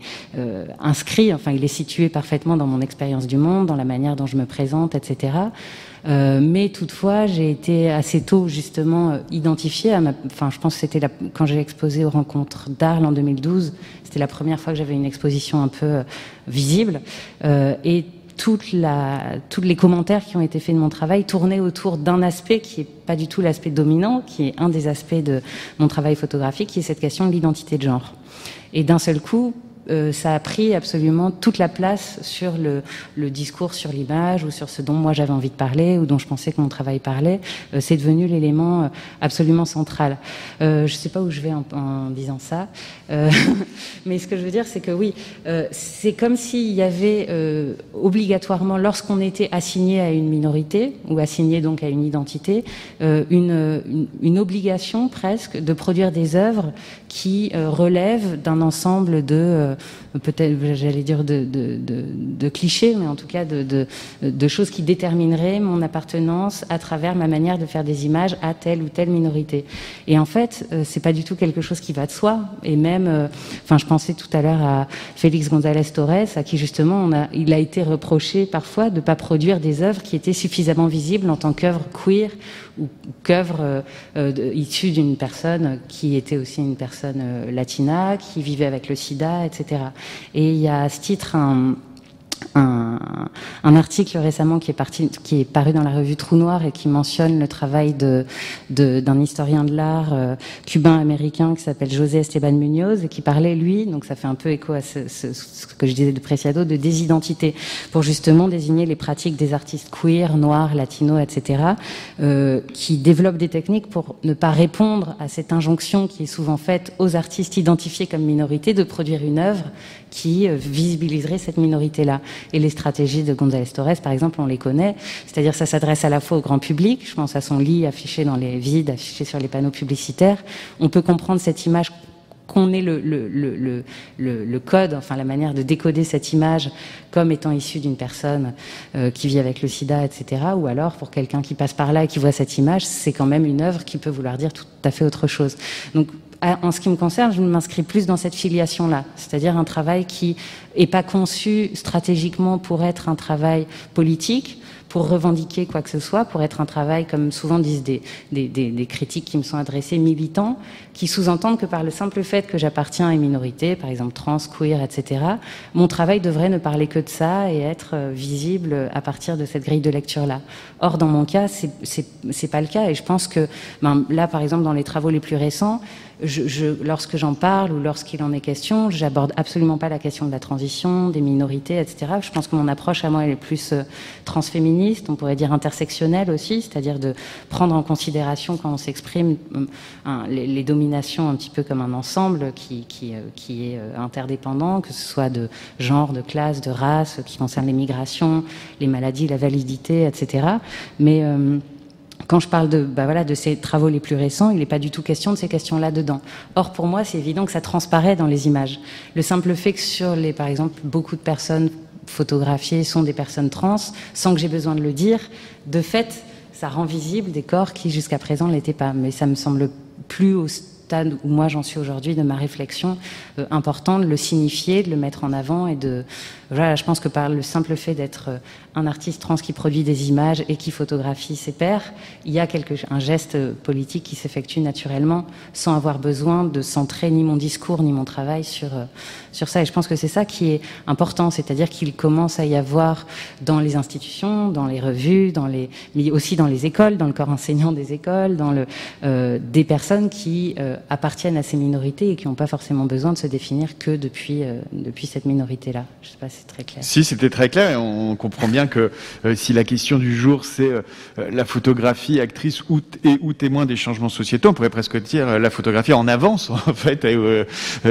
inscrit, enfin, il est situé parfaitement dans mon expérience monde, dans la manière dont je me présente, etc. Euh, mais toutefois, j'ai été assez tôt justement euh, identifiée. Enfin, je pense que c'était quand j'ai exposé aux rencontres d'Arles en 2012. C'était la première fois que j'avais une exposition un peu euh, visible et toute tous les commentaires qui ont été faits de mon travail tournaient autour d'un aspect qui est pas du tout l'aspect dominant, qui est un des aspects de mon travail photographique, qui est cette question de l'identité de genre. Et d'un seul coup, euh, ça a pris absolument toute la place sur le, le discours sur l'image ou sur ce dont moi j'avais envie de parler ou dont je pensais que mon travail parlait. Euh, c'est devenu l'élément euh, absolument central. je ne sais pas où je vais en, en disant ça, (laughs) mais ce que je veux dire, c'est que oui, c'est comme s'il y avait obligatoirement, lorsqu'on était assigné à une minorité ou assigné donc à une identité, une, une, une, obligation presque de produire des œuvres qui relèvent d'un ensemble de euh, peut-être, j'allais dire, de, de, de, de, clichés, mais en tout cas de, choses qui détermineraient mon appartenance à travers ma manière de faire des images à telle ou telle minorité. Et en fait, euh, c'est pas du tout quelque chose qui va de soi. Et même, euh, enfin, je pensais tout à l'heure à Félix González Torres, à qui justement on a, il a été reproché parfois de pas produire des œuvres qui étaient suffisamment visibles en tant qu'œuvre queer ou qu'œuvre euh, euh issue d'une personne qui était aussi une personne euh, latina, qui vivait avec le sida, etc. Et il y a à ce titre un, un, un, article récemment qui est, parti, qui est paru dans la revue Trou Noir et qui mentionne le travail de, d'un historien de l'art euh, cubain-américain qui s'appelle José Esteban Munoz et qui parlait, lui, donc ça fait un peu écho à ce, ce, que je disais de Preciado, de désidentité, pour justement désigner les pratiques des artistes queer, noirs, latinos, etc., euh, qui développent des techniques pour ne pas répondre à cette injonction qui est souvent faite aux artistes identifiés comme minorité de produire une œuvre qui euh, visibiliserait cette minorité-là. Et les stratégies de González Torres, par exemple, on les connaît. C'est-à-dire, ça s'adresse à la fois au grand public. Je pense à son lit affiché dans les vides, affiché sur les panneaux publicitaires. On peut comprendre cette image qu'on ait le, code, enfin la manière de décoder cette image comme étant issue d'une personne euh, qui vit avec le sida, etc. Ou alors pour quelqu'un qui passe par là et qui voit cette image, c'est quand même une œuvre qui peut vouloir dire tout à fait autre chose. Donc en ce qui me concerne, je m'inscris plus dans cette filiation-là, c'est-à-dire un travail qui n'est pas conçu stratégiquement pour être un travail politique, pour revendiquer quoi que ce soit, pour être un travail, comme souvent disent des, des, des, critiques qui me sont adressées, militants, qui sous-entendent que par le simple fait que j'appartiens à une minorité, par exemple trans, queer, etc., mon travail devrait ne parler que de ça et être euh, visible à partir de cette grille de lecture-là. Or, dans mon cas, c'est pas le cas, et je pense que ben, là, par exemple, dans les travaux les plus récents, je, lorsque j'en parle ou lorsqu'il en est question, j'aborde absolument pas la question de la transition, des minorités, etc. Je pense que mon approche à moi elle est plus euh, transféministe, on pourrait dire intersectionnelle aussi, c'est-à-dire de prendre en considération quand on s'exprime euh, les, dominations un petit peu comme un ensemble qui, qui, euh, qui est interdépendant, que ce soit de genre, de classe, de race, qui concerne les migrations, les maladies, la validité, etc. Mais quand je parle de, bah voilà, de ces travaux les plus récents, il n'est pas du tout question de ces questions-là dedans. Or, pour moi, c'est évident que ça transparaît dans les images. Le simple fait que sur les, par exemple, beaucoup de personnes photographiées sont des personnes trans, sans que j'ai besoin de le dire, de fait, ça rend visible des corps qui jusqu'à présent ne l'étaient pas. Mais ça me semble plus au stade où moi j'en suis aujourd'hui de ma réflexion euh, important de le signifier, de le mettre en avant et de voilà, je pense que par le simple fait d'être euh, un artiste trans qui produit des images et qui photographie ses pairs, il y a quelque, un geste politique qui s'effectue naturellement sans avoir besoin de centrer ni mon discours ni mon travail sur, euh, sur ça. Et je pense que c'est ça qui est important, c'est-à-dire qu'il commence à y avoir dans les institutions, dans les revues, dans les, mais aussi dans les écoles, dans le corps enseignant des écoles, dans le, euh, des personnes qui appartiennent à ces minorités et qui n'ont pas forcément besoin de se définir que depuis, depuis cette minorité-là. Je sais pas si Si, c'était très clair et on comprend bien que euh, si la question du jour c'est euh, la photographie actrice ou et ou témoin des changements sociétaux, on pourrait presque dire euh, la photographie en avance (laughs) en fait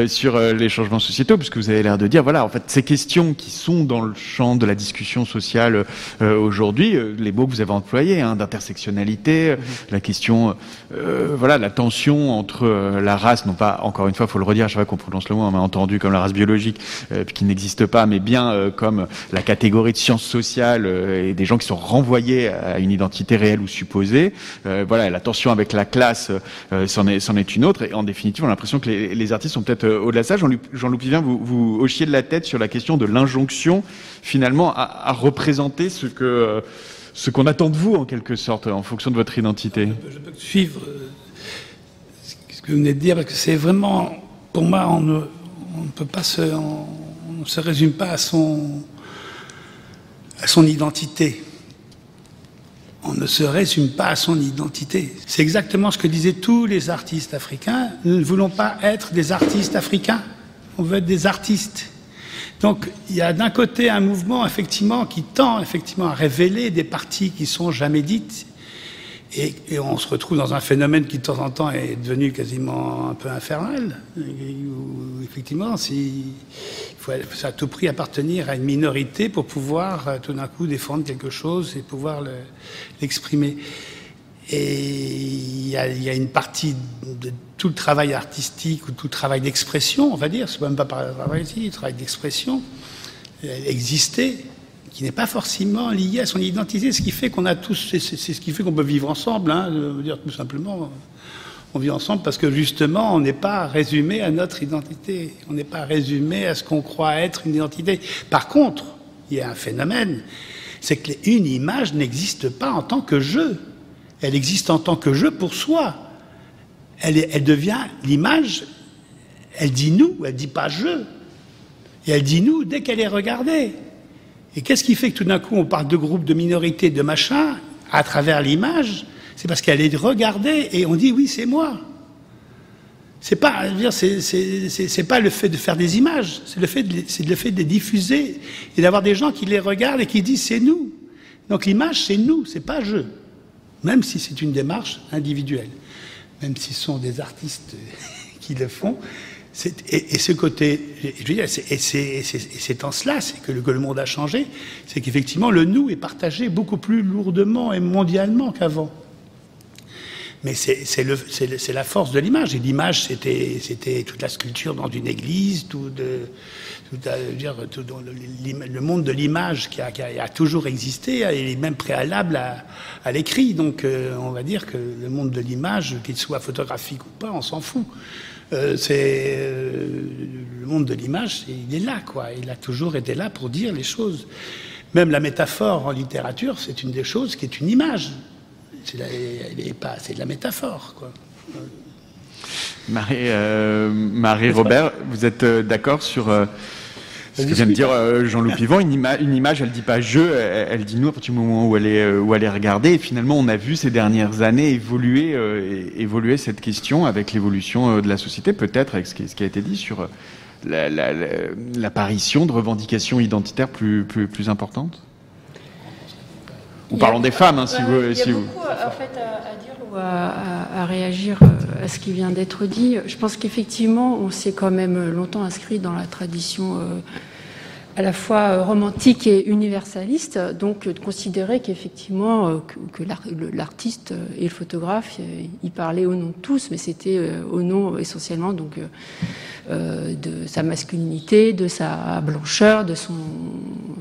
sur les changements sociétaux, puisque vous avez l'air de dire voilà en fait ces questions qui sont dans le champ de la discussion sociale aujourd'hui, les mots que vous avez employés hein, d'intersectionnalité, la question voilà la tension entre la race, non pas encore une fois, faut le redire, je sais pas qu'on prononce le mot, on m'a entendu comme la race biologique qui n'existe pas, mais bien euh, comme la catégorie de sciences sociales euh, et des gens qui sont renvoyés à une identité réelle ou supposée. Euh, voilà, la tension avec la classe, c'en est, une autre. Et en définitive, on a l'impression que les, artistes sont peut-être au-delà de ça. Jean-Luc Vivien, vous, hochiez de la tête sur la question de l'injonction, finalement, à, représenter ce qu'on attend de vous en quelque sorte en fonction de votre identité. Je peux, suivre ce que vous venez de dire parce que c'est vraiment pour moi on ne, peut pas se ne se résume pas à son, à son identité. On ne se résume pas à son identité. C'est exactement ce que disaient tous les artistes africains. Nous ne voulons pas être des artistes africains. On veut être des artistes. Donc, il y a d'un côté un mouvement, effectivement, qui tend, effectivement, à révéler des parties qui sont jamais dites et, on se retrouve dans un phénomène qui de temps en temps est devenu quasiment un peu infernal. Où, effectivement, il faut à tout prix appartenir à une minorité pour pouvoir euh, tout d'un coup défendre quelque chose et pouvoir l'exprimer. et il y, a, une partie de tout le travail artistique ou tout le travail d'expression, on va dire, c'est même pas par travail ici, le travail d'expression, exister n'est pas forcément lié à son identité, ce qui fait qu'on a tous, c'est ce qui fait qu'on peut vivre ensemble, hein, dire tout simplement, on vit ensemble parce que justement, on n'est pas résumé à notre identité, on n'est pas résumé à ce qu'on croit être une identité. Par contre, il y a un phénomène, c'est qu'une image n'existe pas en tant que jeu, elle existe en tant que jeu pour soi. Elle, elle devient l'image, elle dit nous, elle dit pas je, et elle dit nous dès qu'elle est regardée. Et qu'est-ce qui fait que tout d'un coup on parle de groupes, de minorités, de machin, à travers l'image? C'est parce qu'elle est regardée et on dit oui, c'est moi. C'est pas, c'est pas le fait de faire des images, c'est le fait, c'est le fait de les diffuser et d'avoir des gens qui les regardent et qui disent c'est nous. Donc l'image c'est nous, c'est pas je. Même si c'est une démarche individuelle, même si ce sont des artistes (laughs) qui le font, et, ce côté, c'est en cela que le, monde a changé, c'est qu'effectivement le nous est partagé beaucoup plus lourdement et mondialement qu'avant. Mais c'est la force de l'image. Et l'image, c'était toute la sculpture dans une église, tout, le, monde de l'image qui, a, toujours existé et est même préalable à, à l'écrit. Donc euh, on va dire que le monde de l'image, qu'il soit photographique ou pas, on s'en fout. Euh, c'est euh, le monde de l'image, il est là, quoi. Il a toujours été là pour dire les choses. Même la métaphore en littérature, c'est une des choses qui est une image. C'est de la métaphore. Quoi. Marie, euh, Marie Robert, vous êtes d'accord sur ce que vient de dire Jean-Loup Pivant une, une, image, elle dit pas je, elle, dit nous à partir du moment où elle est, où elle est regardée. Et finalement, on a vu ces dernières années évoluer, évoluer cette question avec l'évolution de la société, peut-être avec ce qui, ce qui, a été dit sur l'apparition de revendications identitaires plus, plus, plus importantes Ou parlons des femmes, hein, si vous. Il y a beaucoup, en fait, à, dire ou à, réagir euh, à ce qui vient d'être dit. Je pense qu'effectivement, on s'est quand même longtemps inscrit dans la tradition. Euh, à la fois euh, romantique et universaliste, donc de considérer qu'effectivement que, l'artiste et le photographe, il parlait au nom de tous, mais c'était au nom essentiellement donc euh, de sa masculinité, de sa blancheur, de son,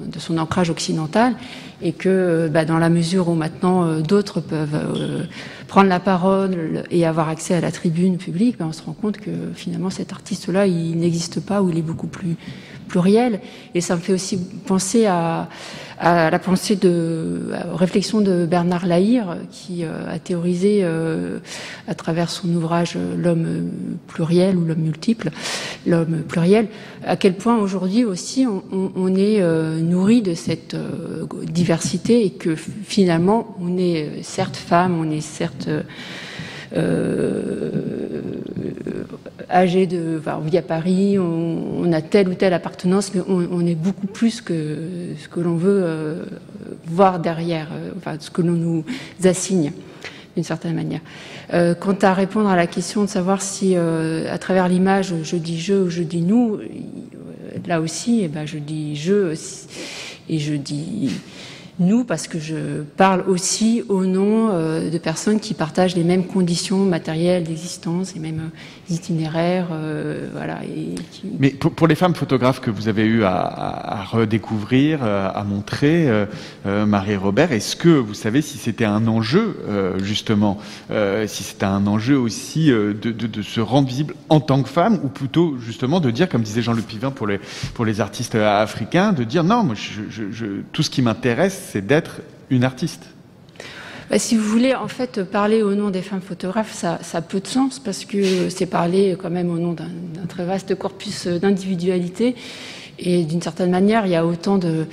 de son ancrage occidental, et que bah, dans la mesure où maintenant euh, d'autres peuvent euh, prendre la parole et avoir accès à la tribune publique, bah, on se rend compte que finalement cet artiste-là, il n'existe pas, ou il est beaucoup plus pluriel. Et ça me fait aussi penser à à la pensée de réflexion de Bernard Lahire, qui euh, a théorisé euh, à travers son ouvrage L'homme pluriel ou l'homme multiple, l'homme pluriel, à quel point aujourd'hui aussi on, on est euh, nourri de cette diversité et que finalement on est certes femme, on est certes euh, âgé de, enfin, on vit à Paris, on, a telle ou telle appartenance, mais on, est beaucoup plus que ce que l'on veut euh, voir derrière, euh, enfin, ce que l'on nous assigne d'une certaine manière. Euh, quant à répondre à la question de savoir si, à travers l'image, je dis je ou je dis nous, là aussi, eh ben, je dis je et je dis nous parce que je parle aussi au nom euh, de personnes qui partagent les mêmes conditions matérielles d'existence, les mêmes itinéraires, euh, voilà. Et Mais pour, les femmes photographes que vous avez eu à, redécouvrir, à montrer, Marie Robert, est-ce que vous savez si c'était un enjeu justement, si c'était un enjeu aussi de, se rendre visible en tant que femme, ou plutôt justement de dire, comme disait Jean-Luc Pivin pour les artistes africains, de dire non, moi je, tout ce qui m'intéresse c'est d'être une artiste. Bah, si vous voulez, en fait, parler au nom des femmes photographes, ça, a peu de sens parce que c'est parler quand même au nom d'un très vaste corpus d'individualité. Et d'une certaine manière, il y a autant de,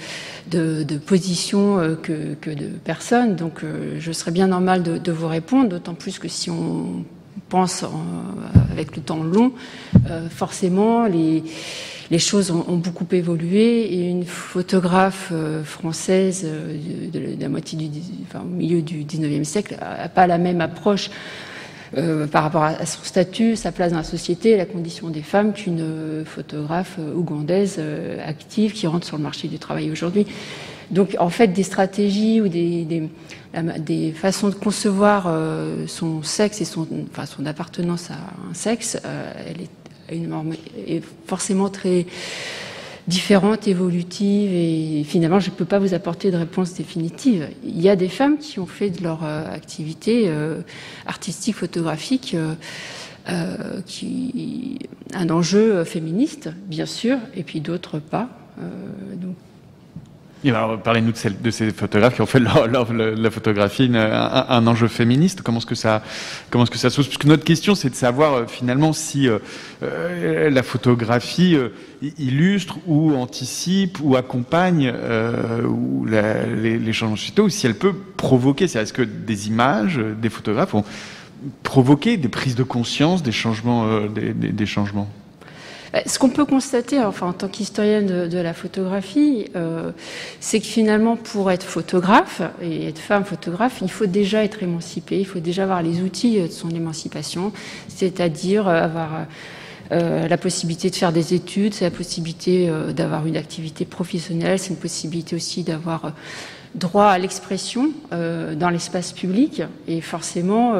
positions euh, que, de personnes. Donc, euh, je serais bien normal de, de vous répondre, d'autant plus que si on pense avec le temps long, euh, forcément, les choses ont, beaucoup évolué et une photographe euh, française euh, de, la moitié du, enfin, au milieu du 19e siècle n'a pas la même approche par rapport à, son statut, sa place dans la société la condition des femmes qu'une photographe ougandaise active qui rentre sur le marché du travail aujourd'hui. Donc en fait, des stratégies ou des, façons de concevoir son sexe et son, appartenance à un sexe, elle est forcément très différente, évolutive, et finalement, je ne peux pas vous apporter de réponse définitive. Il y a des femmes qui ont fait de leur euh, activité euh, artistique, photographique, euh, un enjeu féministe, bien sûr, et puis d'autres pas. donc Parlez-nous de, de, ces photographes qui ont fait leur, la photographie un, enjeu féministe. Comment est-ce que ça, comment est-ce se Parce que notre question, c'est de savoir euh, finalement si euh, euh, la photographie illustre ou anticipe ou accompagne ou les, changements sociétaux, ou si elle peut provoquer. Est-ce que des images, des photographes ont provoqué des prises de conscience, des changements, des, changements? Ce qu'on peut constater, enfin en tant qu'historienne de, la photographie, euh, c'est que finalement, pour être photographe et être femme photographe, il faut déjà être émancipée, il faut déjà avoir les outils de son émancipation, c'est-à-dire avoir euh, la possibilité de faire des études, c'est la possibilité d'avoir une activité professionnelle, c'est une possibilité aussi d'avoir droit à l'expression dans l'espace public. Et forcément,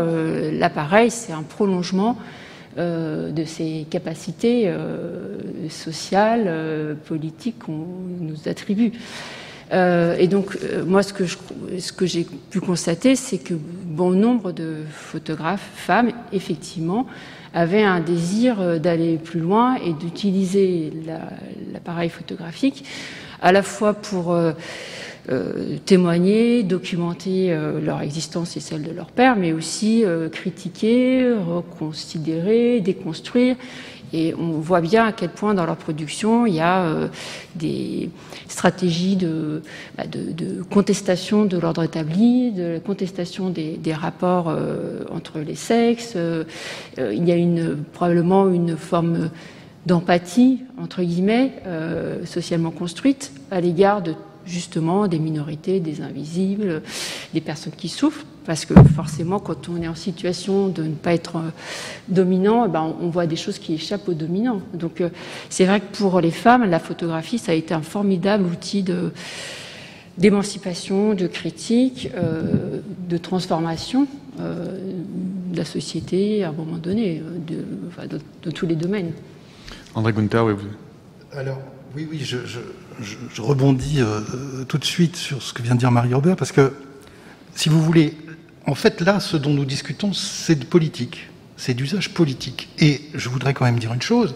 l'appareil, c'est un prolongement euh, de ces capacités euh, sociales, euh, politiques qu'on nous attribue. et donc, moi, ce que, ce que j'ai pu constater, c'est que bon nombre de photographes, femmes, effectivement, avaient un désir d'aller plus loin et d'utiliser l'appareil photographique à la fois pour témoigner, documenter leur existence et celle de leur père, mais aussi critiquer, reconsidérer, déconstruire. Et on voit bien à quel point dans leur production, il y a euh, des stratégies bah, de, contestation de l'ordre établi, de contestation des, rapports euh, entre les sexes. Euh, il y a probablement une forme d'empathie, entre guillemets, socialement construite à l'égard de justement des minorités, des invisibles, des personnes qui souffrent parce que forcément, quand on est en situation de ne pas être euh, dominant, eh ben, on voit des choses qui échappent aux dominants. Donc, euh, c'est vrai que pour les femmes, la photographie, ça a été un formidable outil de d'émancipation, de critique, euh, de transformation de la société à un moment donné, de, tous les domaines. André Gunther, oui. Vous... Alors, oui, oui, je, je rebondis tout de suite sur ce que vient de dire Marie-Robert, parce que, si vous voulez, en fait, là, ce dont nous discutons, c'est de politique, c'est d'usage politique. Et je voudrais quand même dire une chose,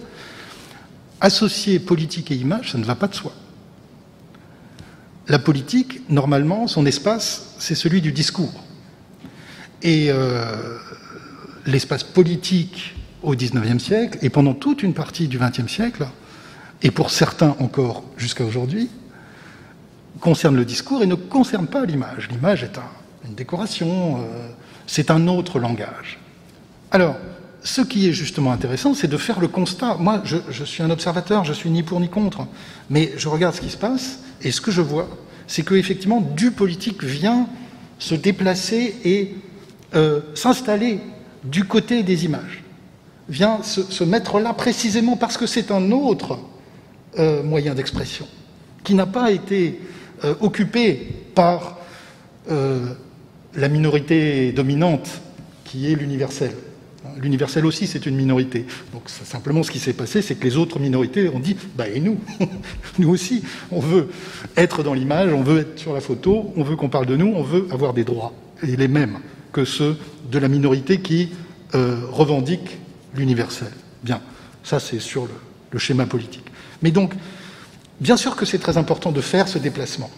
associer politique et image, ça ne va pas de soi. La politique, normalement, son espace, c'est celui du discours. Et euh, l'espace politique au XIXe siècle, et pendant toute une partie du XXe siècle, et pour certains encore jusqu'à aujourd'hui, concerne le discours et ne concerne pas l'image. L'image est un, une décoration, euh, c'est un autre langage. Alors, ce qui est justement intéressant, c'est de faire le constat. Moi, je, suis un observateur, je suis ni pour ni contre, mais je regarde ce qui se passe, et ce que je vois, c'est qu'effectivement, du politique vient se déplacer et euh, s'installer du côté des images, vient se, mettre là précisément parce que c'est un autre euh, moyen d'expression, qui n'a pas été occupé par la minorité dominante qui est l'universel. L'universel aussi, c'est une minorité. Donc simplement, ce qui s'est passé, c'est que les autres minorités ont dit, bah et nous, (laughs) nous aussi, on veut être dans l'image, on veut être sur la photo, on veut qu'on parle de nous, on veut avoir des droits, et les mêmes que ceux de la minorité qui euh, revendique l'universel. Bien, ça c'est sur le schéma politique. Mais donc, bien sûr que c'est très important de faire ce déplacement.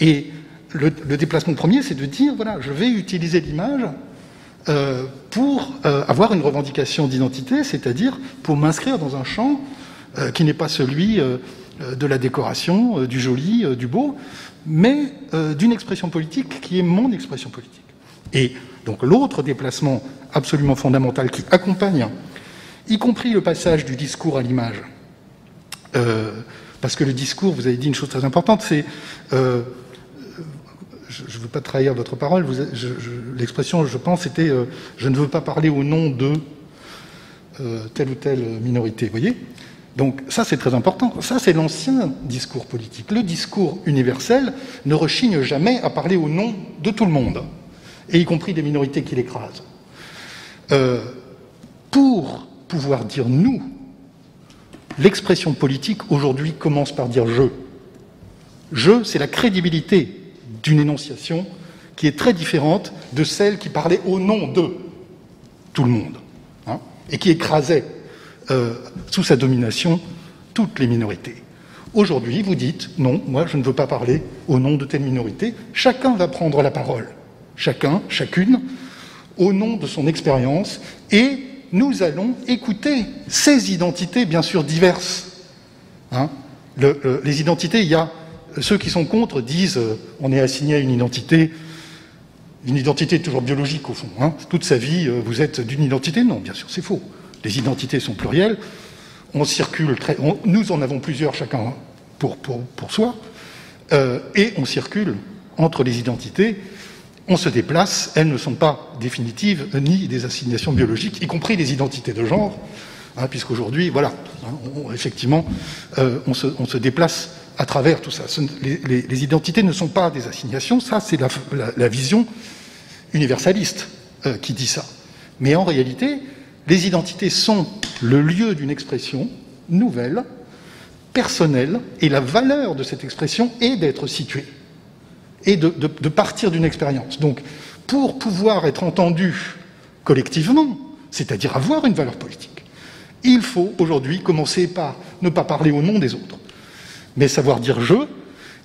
Et le, déplacement premier, c'est de dire, voilà, je vais utiliser l'image euh, pour euh, avoir une revendication d'identité, c'est-à-dire pour m'inscrire dans un champ euh, qui n'est pas celui de la décoration, du joli, du beau, mais d'une expression politique qui est mon expression politique. Et donc l'autre déplacement absolument fondamental qui accompagne, y compris le passage du discours à l'image, parce que le discours, vous avez dit une chose très importante, c'est je ne veux pas trahir votre parole, l'expression, je pense, était euh, je ne veux pas parler au nom de euh, telle ou telle minorité. Vous voyez Donc ça, c'est très important. Ça, c'est l'ancien discours politique. Le discours universel ne rechigne jamais à parler au nom de tout le monde, et y compris des minorités qui l'écrasent. Euh, pour pouvoir dire nous, l'expression politique aujourd'hui commence par dire je. Je, c'est la crédibilité d'une énonciation qui est très différente de celle qui parlait au nom de tout le monde, hein, et qui écrasait euh, sous sa domination toutes les minorités. Aujourd'hui, vous dites non, moi je ne veux pas parler au nom de telle minorité. Chacun va prendre la parole, chacun, chacune, au nom de son expérience, et nous allons écouter ces identités, bien sûr diverses. Hein. les identités, il y a ceux qui sont contre disent euh, on est assigné à une identité, une identité toujours biologique au fond. Hein. Toute sa vie, euh, vous êtes d'une identité Non, bien sûr, c'est faux. Les identités sont plurielles. On circule très, nous en avons plusieurs chacun pour, pour, pour soi, euh, et on circule entre les identités. On se déplace, elles ne sont pas définitives ni des assignations biologiques, y compris les identités de genre, hein, puisqu'aujourd'hui, voilà, hein, effectivement, on, se, on se déplace à travers tout ça. Les, identités ne sont pas des assignations, ça c'est la, vision universaliste euh, qui dit ça. Mais en réalité, les identités sont le lieu d'une expression nouvelle, personnelle, et la valeur de cette expression est d'être située et de, partir d'une expérience. Donc, pour pouvoir être entendu collectivement, c'est-à-dire avoir une valeur politique, il faut aujourd'hui commencer par ne pas parler au nom des autres mais savoir dire je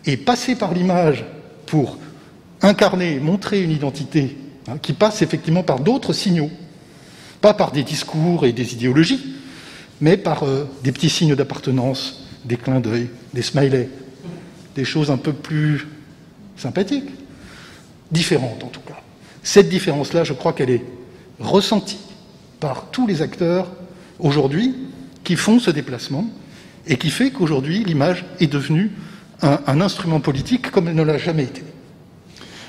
et passer par l'image pour incarner, montrer une identité hein, qui passe effectivement par d'autres signaux, pas par des discours et des idéologies, mais par euh, des petits signes d'appartenance, des clins d'œil, des smileys, des choses un peu plus sympathiques, différentes en tout cas. Cette différence-là, je crois qu'elle est ressentie par tous les acteurs aujourd'hui qui font ce déplacement et qui fait qu'aujourd'hui l'image est devenue un, instrument politique comme elle ne l'a jamais été.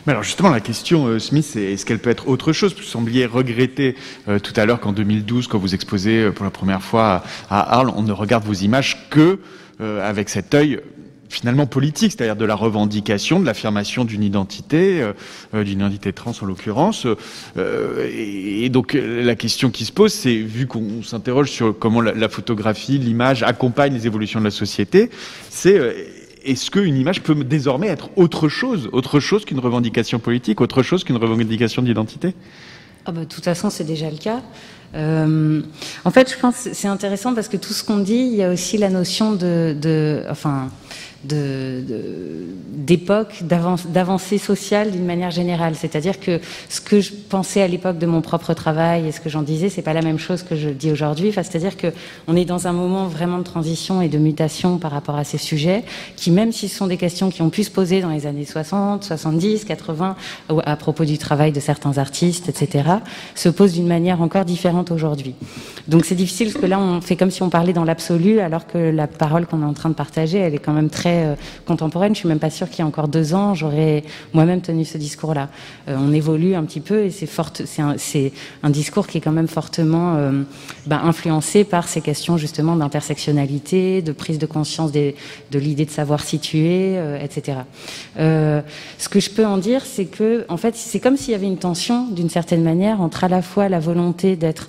Mais alors justement, la question, euh, Smith, est est-ce qu'elle peut être autre chose? Vous sembliez regretter euh, tout à l'heure qu'en 2012, quand vous exposez euh, pour la première fois à, Arles, on ne regarde vos images que avec cet œil finalement politique, c'est-à-dire de la revendication, de l'affirmation d'une identité, d'une identité trans en l'occurrence. et, donc la question qui se pose, c'est vu qu'on s'interroge sur comment la, la photographie, l'image accompagne les évolutions de la société, c'est est-ce qu'une image peut désormais être autre chose, autre chose qu'une revendication politique, autre chose qu'une revendication d'identité? Ah bah, De toute façon, c'est déjà le cas. Euh, en fait, je pense que c'est intéressant parce que tout ce qu'on dit, il y a aussi la notion de, enfin, d'époque, d'avancée sociale d'une manière générale. C'est-à-dire que ce que je pensais à l'époque de mon propre travail et ce que j'en disais, c'est pas la même chose que je dis aujourd'hui. C'est-à-dire que on est dans un moment vraiment de transition et de mutation par rapport à ces sujets, qui même si ce sont des questions qui ont pu se poser dans les années 60, 70, 80, à propos du travail de certains artistes, etc., se posent d'une manière encore différente aujourd'hui. Donc c'est difficile parce que là, on fait comme si on parlait dans l'absolu, alors que la parole qu'on est en train de partager, elle est quand même très euh, contemporaine. Je suis même pas sûre qu'il y a encore deux ans, j'aurais moi-même tenu ce discours-là. Euh, on évolue un petit peu et c'est un, discours qui est quand même fortement euh, ben, influencé par ces questions justement d'intersectionnalité, de prise de conscience de l'idée de savoir situer, etc. ce que je peux en dire, c'est que en fait, c'est comme s'il y avait une tension d'une certaine manière entre à la fois la volonté d'être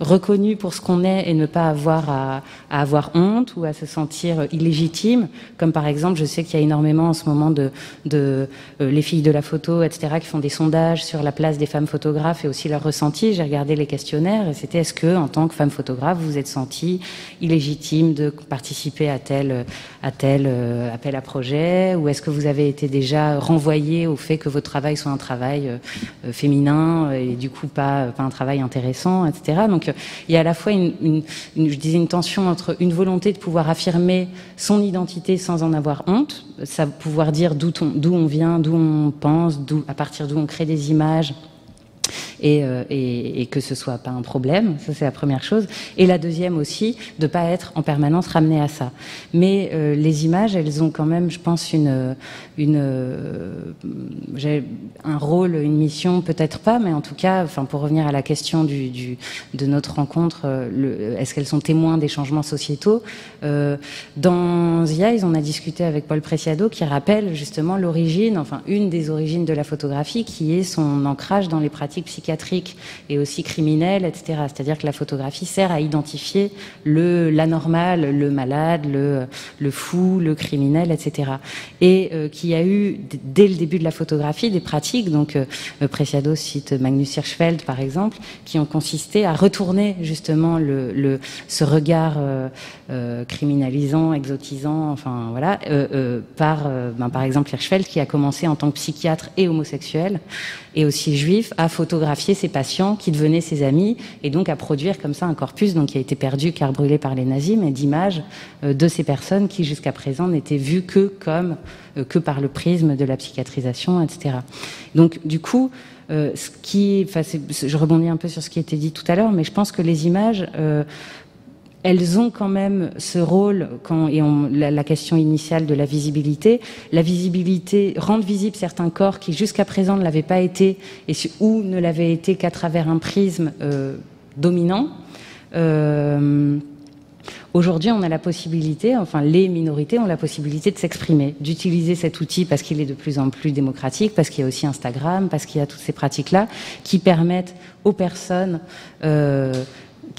reconnu pour ce qu'on est et ne pas avoir à, à, avoir honte ou à se sentir illégitime, comme par exemple, je sais qu'il y a énormément en ce moment de, de euh, les filles de la photo, etc., qui font des sondages sur la place des femmes photographes et aussi leur ressenti. J'ai regardé les questionnaires et c'était est-ce que, en tant que femme photographe, vous vous êtes sentie illégitime de participer à tel, à tel euh, appel à projet ou est-ce que vous avez été déjà renvoyé au fait que votre travail soit un travail euh, féminin et du coup pas, pas un travail intéressant, etc. Donc il y a à la fois une, tension entre une volonté de pouvoir affirmer son identité sans en avoir honte, ça pouvoir dire d'où on, vient, d'où on pense, à partir d'où on crée des images, et, euh, et, que ce soit pas un problème. Ça, c'est la première chose. Et la deuxième aussi, de pas être en permanence ramené à ça. Mais euh, les images, elles ont quand même, je pense, euh, un rôle, une mission, peut-être pas, mais en tout cas, pour revenir à la question de notre rencontre, est-ce qu'elles sont témoins des changements sociétaux? Dans ZIA, ils on a discuté avec Paul Preciado, qui rappelle justement l'origine, enfin, une des origines de la photographie, qui est son ancrage dans les pratiques psychiatriques et aussi criminelle, etc. C'est-à-dire que la photographie sert à identifier le l'anormal, le malade, le, le fou, le criminel, etc. Et euh, qui a eu dès le début de la photographie des pratiques, donc euh, Preciado cite Magnus Hirschfeld par exemple, qui ont consisté à retourner justement le, le ce regard euh, euh criminalisant, exotisant, enfin voilà, euh, par ben, par exemple Hirschfeld qui a commencé en tant que psychiatre et homosexuel et aussi juif à photographier ses patients qui devenaient ses amis et donc à produire comme ça un corpus donc qui a été perdu car brûlé par les nazis mais d'images euh, de ces personnes qui jusqu'à présent n'étaient vues que comme euh, que par le prisme de la psychiatrisation etc. Donc du coup euh, ce qui, enfin, je rebondis un peu sur ce qui été dit tout à l'heure, mais je pense que les images euh, elles ont quand même ce rôle, et on, la, question initiale de la visibilité, la visibilité, rendre visible certains corps qui jusqu'à présent ne l'avaient pas été, et, ou ne l'avaient été qu'à travers un prisme euh, dominant. Euh, Aujourd'hui, on a la possibilité, enfin les minorités ont la possibilité de s'exprimer, d'utiliser cet outil parce qu'il est de plus en plus démocratique, parce qu'il y a aussi Instagram, parce qu'il y a toutes ces pratiques-là qui permettent aux personnes euh,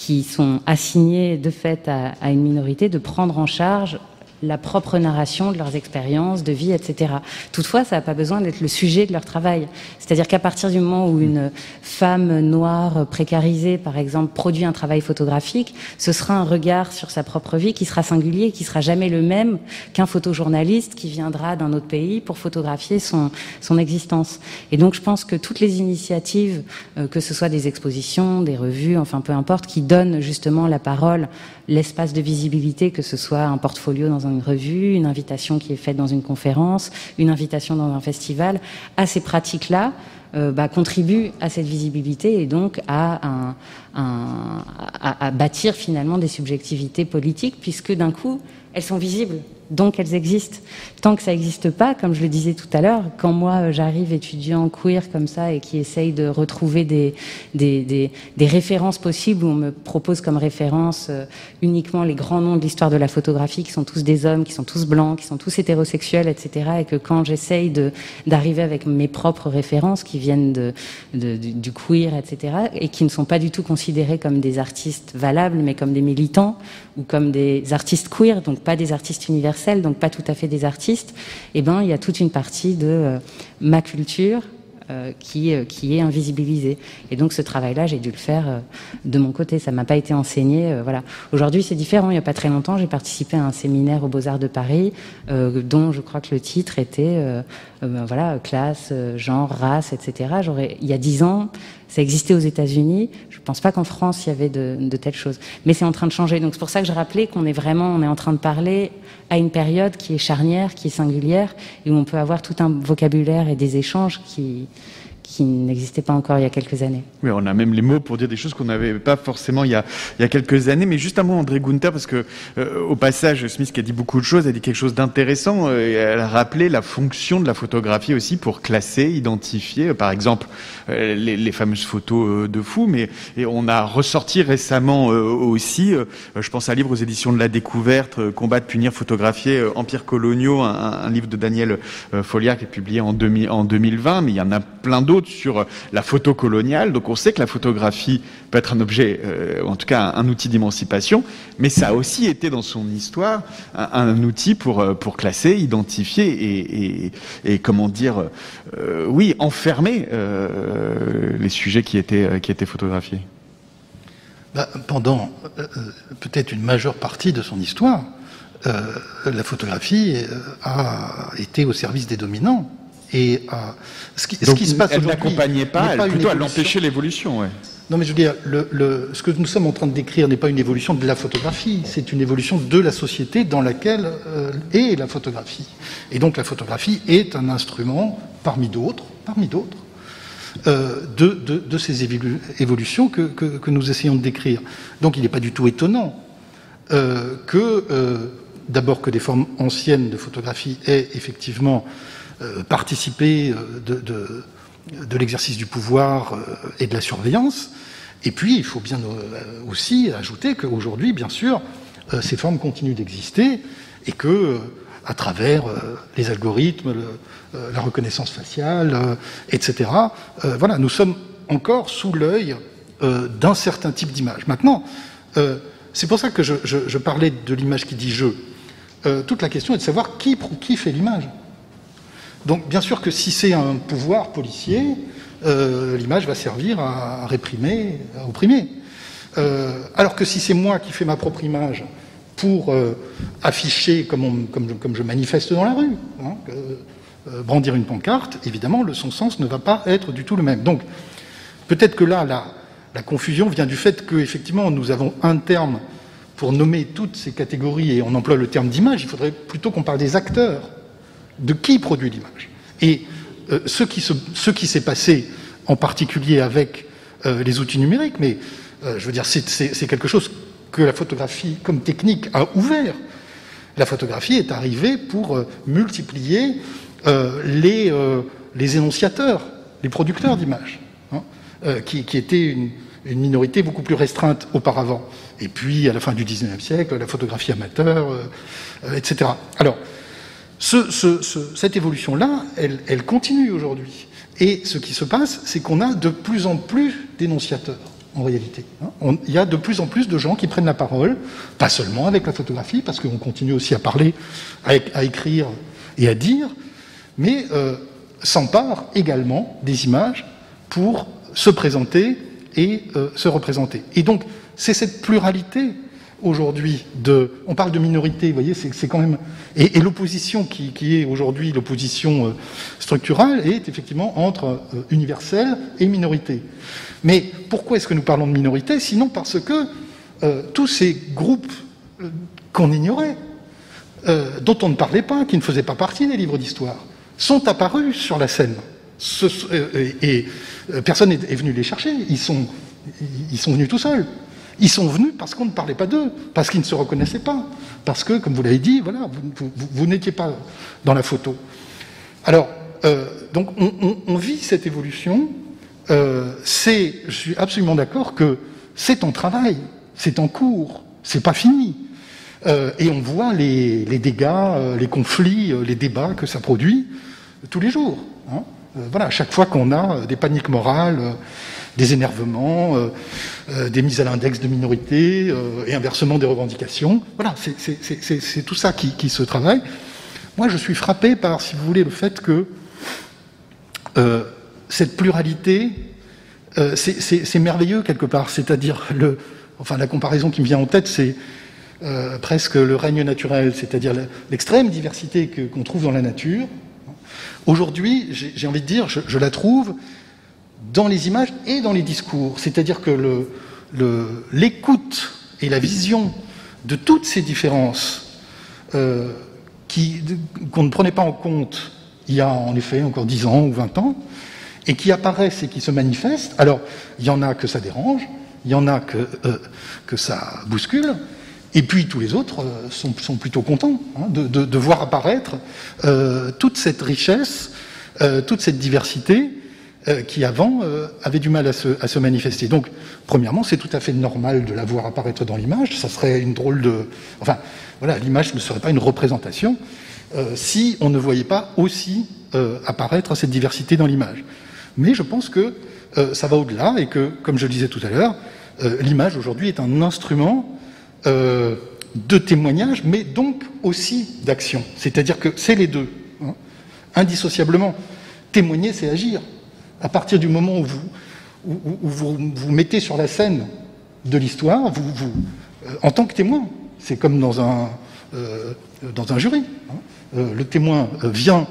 qui sont assignés de fait à, une minorité de prendre en charge la propre narration de leurs expériences de vie, etc. Toutefois, ça n'a pas besoin d'être le sujet de leur travail. C'est-à-dire qu'à partir du moment où une femme noire précarisée, par exemple, produit un travail photographique, ce sera un regard sur sa propre vie qui sera singulier, qui sera jamais le même qu'un photojournaliste qui viendra d'un autre pays pour photographier son, son existence. Et donc, je pense que toutes les initiatives, euh, que ce soit des expositions, des revues, enfin peu importe, qui donnent justement la parole, l'espace de visibilité, que ce soit un portfolio dans une revue, une invitation qui est faite dans une conférence, une invitation dans un festival, à ces pratiques-là, euh, bah, contribuent à cette visibilité et donc à, bâtir finalement des subjectivités politiques, puisque d'un coup, elles sont visibles donc elles existent. Tant que ça n'existe pas, comme je le disais tout à l'heure, quand moi euh, j'arrive étudiant queer comme ça et qui essaye de retrouver des, références possibles où on me propose comme référence euh, uniquement les grands noms de l'histoire de la photographie qui sont tous des hommes, qui sont tous blancs, qui sont tous hétérosexuels, etc. Et que quand j'essaye d'arriver avec mes propres références qui viennent du queer, etc. et qui ne sont pas du tout considérés comme des artistes valables, mais comme des militants ou comme des artistes queer, donc pas des artistes donc pas tout à fait des artistes, eh ben il y a toute une partie de euh, ma culture euh, qui, euh, qui est invisibilisée. Et donc ce travail-là, j'ai dû le faire de mon côté. Ça m'a pas été enseigné. Voilà. Aujourd'hui, c'est différent. Il n'y a pas très longtemps, j'ai participé à un séminaire aux Beaux Arts de Paris, dont je crois que le titre était ben voilà classe, genre, race, etc. J'aurais il y a dix ans, ça existait aux États-Unis. Je ne pense pas qu'en France il y avait de, telles choses. Mais c'est en train de changer. Donc c'est pour ça que je rappelais qu'on est vraiment, on est en train de parler à une période qui est charnière, qui est singulière, et où on peut avoir tout un vocabulaire et des échanges qui, qui n'existait pas encore il y a quelques années. Oui, on a même les mots pour dire des choses qu'on n'avait pas forcément il y, a, il y a quelques années. Mais juste un mot, André Gunther, parce que euh, au passage, Smith qui a dit beaucoup de choses, a dit quelque chose d'intéressant. Euh, elle a rappelé la fonction de la photographie aussi pour classer, identifier, euh, par exemple, les, fameuses photos de fous. Mais et on a ressorti récemment aussi, je pense à livre aux éditions de la Découverte, Combattre, punir, photographier, Empire coloniaux, un, livre de Daniel Folliard qui est publié en, 2000, en 2020. Mais il y en a plein d'autres sur la photo coloniale. Donc on sait que la photographie peut être un objet, euh, en tout cas un, outil d'émancipation, mais ça a aussi été dans son histoire un, outil pour, euh, pour classer, identifier et, comment dire, euh, oui, enfermer euh, les sujets qui étaient, qui étaient photographiés. Bah, pendant euh, peut-être une majeure partie de son histoire, la photographie a été au service des dominants. Et euh, ce, qui, Donc, ce qui se passe elle n'accompagnait pas, elle plutôt elle empêchait l'évolution. Ouais. Non, mais je veux dire, le, le, ce que nous sommes en train de décrire n'est pas une évolution de la photographie, c'est une évolution de la société dans laquelle euh, est la photographie. Et donc la photographie est un instrument parmi d'autres, parmi d'autres, euh, de, de, de, ces évolu évolutions que, que, que, nous essayons de décrire. Donc il n'est pas du tout étonnant euh, que, euh, d'abord, que des formes anciennes de photographie aient effectivement participer euh, de, l'exercice du pouvoir euh, et de la surveillance. Et puis, il faut bien aussi ajouter qu'aujourd'hui, bien sûr, ces formes continuent d'exister et que, à travers les algorithmes, la reconnaissance faciale, etc., voilà, nous sommes encore sous l'œil d'un certain type d'image. Maintenant, c'est pour ça que je parlais de l'image qui dit je. toute la question est de savoir qui, qui fait l'image. Donc bien sûr que si c'est un pouvoir policier, euh, l'image va servir à réprimer, à opprimer. Euh, alors que si c'est moi qui fais ma propre image pour euh, afficher comme, je, manifeste dans la rue, hein, brandir une pancarte, évidemment, son sens ne va pas être du tout le même. Donc peut-être que là, la, la confusion vient du fait qu'effectivement, nous avons un terme pour nommer toutes ces catégories et on emploie le terme d'image, il faudrait plutôt qu'on parle des acteurs de qui produit l'image. Et euh, ce qui s'est passé en particulier avec euh, les outils numériques, mais euh, je veux dire, c'est quelque chose que la photographie comme technique a ouvert. La photographie est arrivée pour multiplier les, les, énonciateurs, les producteurs d'images, hein, qui, qui, étaient une, une, minorité beaucoup plus restreinte auparavant. Et puis, à la fin du XIXe siècle, la photographie amateur, etc. Alors, ce, ce, ce, cette évolution-là, elle, elle, continue aujourd'hui. Et ce qui se passe, c'est qu'on a de plus en plus d'énonciateurs. en réalité. Hein. il y a de plus en plus de gens qui prennent la parole, pas seulement avec la photographie, parce qu'on continue aussi à parler, à, écrire et à dire, mais euh, s'emparent également des images pour se présenter et euh, se représenter. Et donc, c'est cette pluralité aujourd'hui. On parle de minorité, vous voyez, c'est quand même. Et, l'opposition qui, est aujourd'hui l'opposition euh, structurale est effectivement entre euh, universel et minorité. Mais pourquoi est-ce que nous parlons de minorité? Sinon parce que euh, tous ces groupes qu'on ignorait, dont on ne parlait pas, qui ne faisaient pas partie des livres d'histoire, sont apparus sur la scène. et, personne n'est venu les chercher. Ils sont, ils sont venus tout seuls. Ils sont venus parce qu'on ne parlait pas d'eux, parce qu'ils ne se reconnaissaient pas, parce que, comme vous l'avez dit, voilà, vous, n'étiez pas dans la photo. Alors, euh, donc, on, vit cette évolution. Euh, c'est, je suis absolument d'accord que c'est en travail, c'est en cours, c'est pas fini. Euh, et on voit les, dégâts, les conflits, les débats que ça produit tous les jours. Hein. voilà, chaque fois qu'on a des paniques morales des énervements, euh, euh, des mises à l'index de minorité euh, et inversement des revendications. Voilà, c'est tout ça qui, se travaille. Moi, je suis frappé par, si vous voulez, le fait que cette pluralité, c'est merveilleux quelque part. C'est-à-dire, enfin, la comparaison qui me vient en tête, c'est presque le règne naturel, c'est-à-dire l'extrême diversité qu'on trouve dans la nature. Aujourd'hui, j'ai envie de dire, je la trouve dans les images et dans les discours. C'est-à-dire que l'écoute et la vision de toutes ces différences euh, qu'on ne prenait pas en compte il y a en effet encore 10 ans ou 20 ans, et qui apparaissent et qui se manifestent. Alors, il y en a que ça dérange, il y en a que, euh, ça bouscule, et puis tous les autres euh, sont, plutôt contents hein, de, voir apparaître toute cette richesse, toute cette diversité, euh, qui avant euh, avait du mal à se, manifester. Donc, premièrement, c'est tout à fait normal de la voir apparaître dans l'image. Ça serait une drôle de. Enfin, voilà, l'image ne serait pas une représentation euh, si on ne voyait pas aussi apparaître cette diversité dans l'image. Mais je pense que ça va au-delà et que, comme je le disais tout à l'heure, l'image aujourd'hui est un instrument de témoignage, mais donc aussi d'action. C'est-à-dire que c'est les deux, hein, indissociablement. Témoigner, c'est agir à partir du moment où vous, vous, mettez sur la scène de l'histoire, vous, euh, en tant que témoin, c'est comme dans un, euh, dans un jury. Hein. Euh, le témoin vient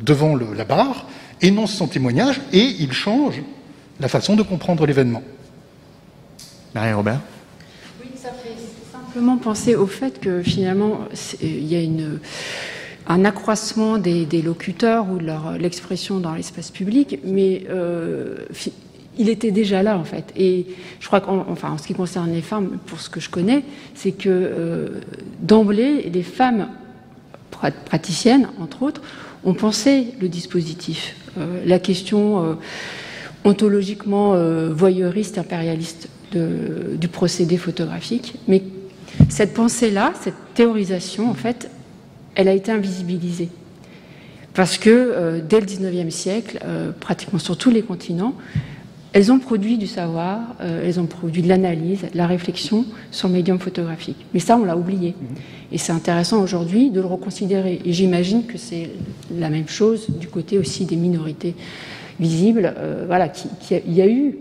devant la barre, énonce son témoignage et il change la façon de comprendre l'événement. Marie Robert? Oui, ça fait simplement penser au fait que finalement, il y a une un accroissement des, locuteurs ou de l'expression dans l'espace public, mais euh, il était déjà là en fait. Et je crois qu'en en ce qui concerne les femmes, pour ce que je connais, c'est que euh, d'emblée, les femmes praticiennes, entre autres, ont pensé le dispositif. Euh, la question ontologiquement voyeuriste, impérialiste du procédé photographique, mais cette pensée-là, cette théorisation, en fait, elle a été invisibilisée. Parce que euh, dès le 19e siècle, euh, pratiquement sur tous les continents, elles ont produit du savoir, euh, elles ont produit de l'analyse, de la réflexion sur le médium photographique. Mais ça, on l'a oublié. Mhm. Et c'est intéressant aujourd'hui de le reconsidérer. Et j'imagine que c'est la même chose du côté aussi des minorités visibles. voilà, il y a eu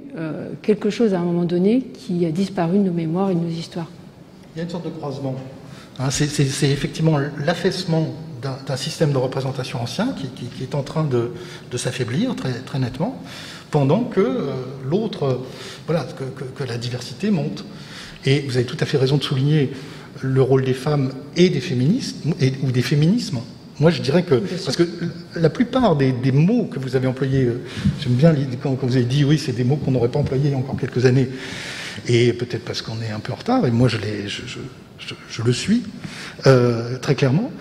quelque chose à un moment donné qui a disparu de nos mémoires et de nos histoires. Il y a une sorte de croisement Hein, c'est effectivement l'affaissement d'un système de représentation ancien qui, est en train de, s'affaiblir très, nettement, pendant que euh, l'autre, voilà, que, la diversité monte. Et vous avez tout à fait raison de souligner le rôle des femmes et des féministes, ou des féminismes. Moi, je dirais que, parce que la plupart des, mots que vous avez employés, euh, j'aime bien quand, quand vous avez dit, oui, c'est des mots qu'on n'aurait pas employés il y a encore quelques années, et peut-être parce qu'on est un peu en retard, et moi je, je, le suis euh, très clairement,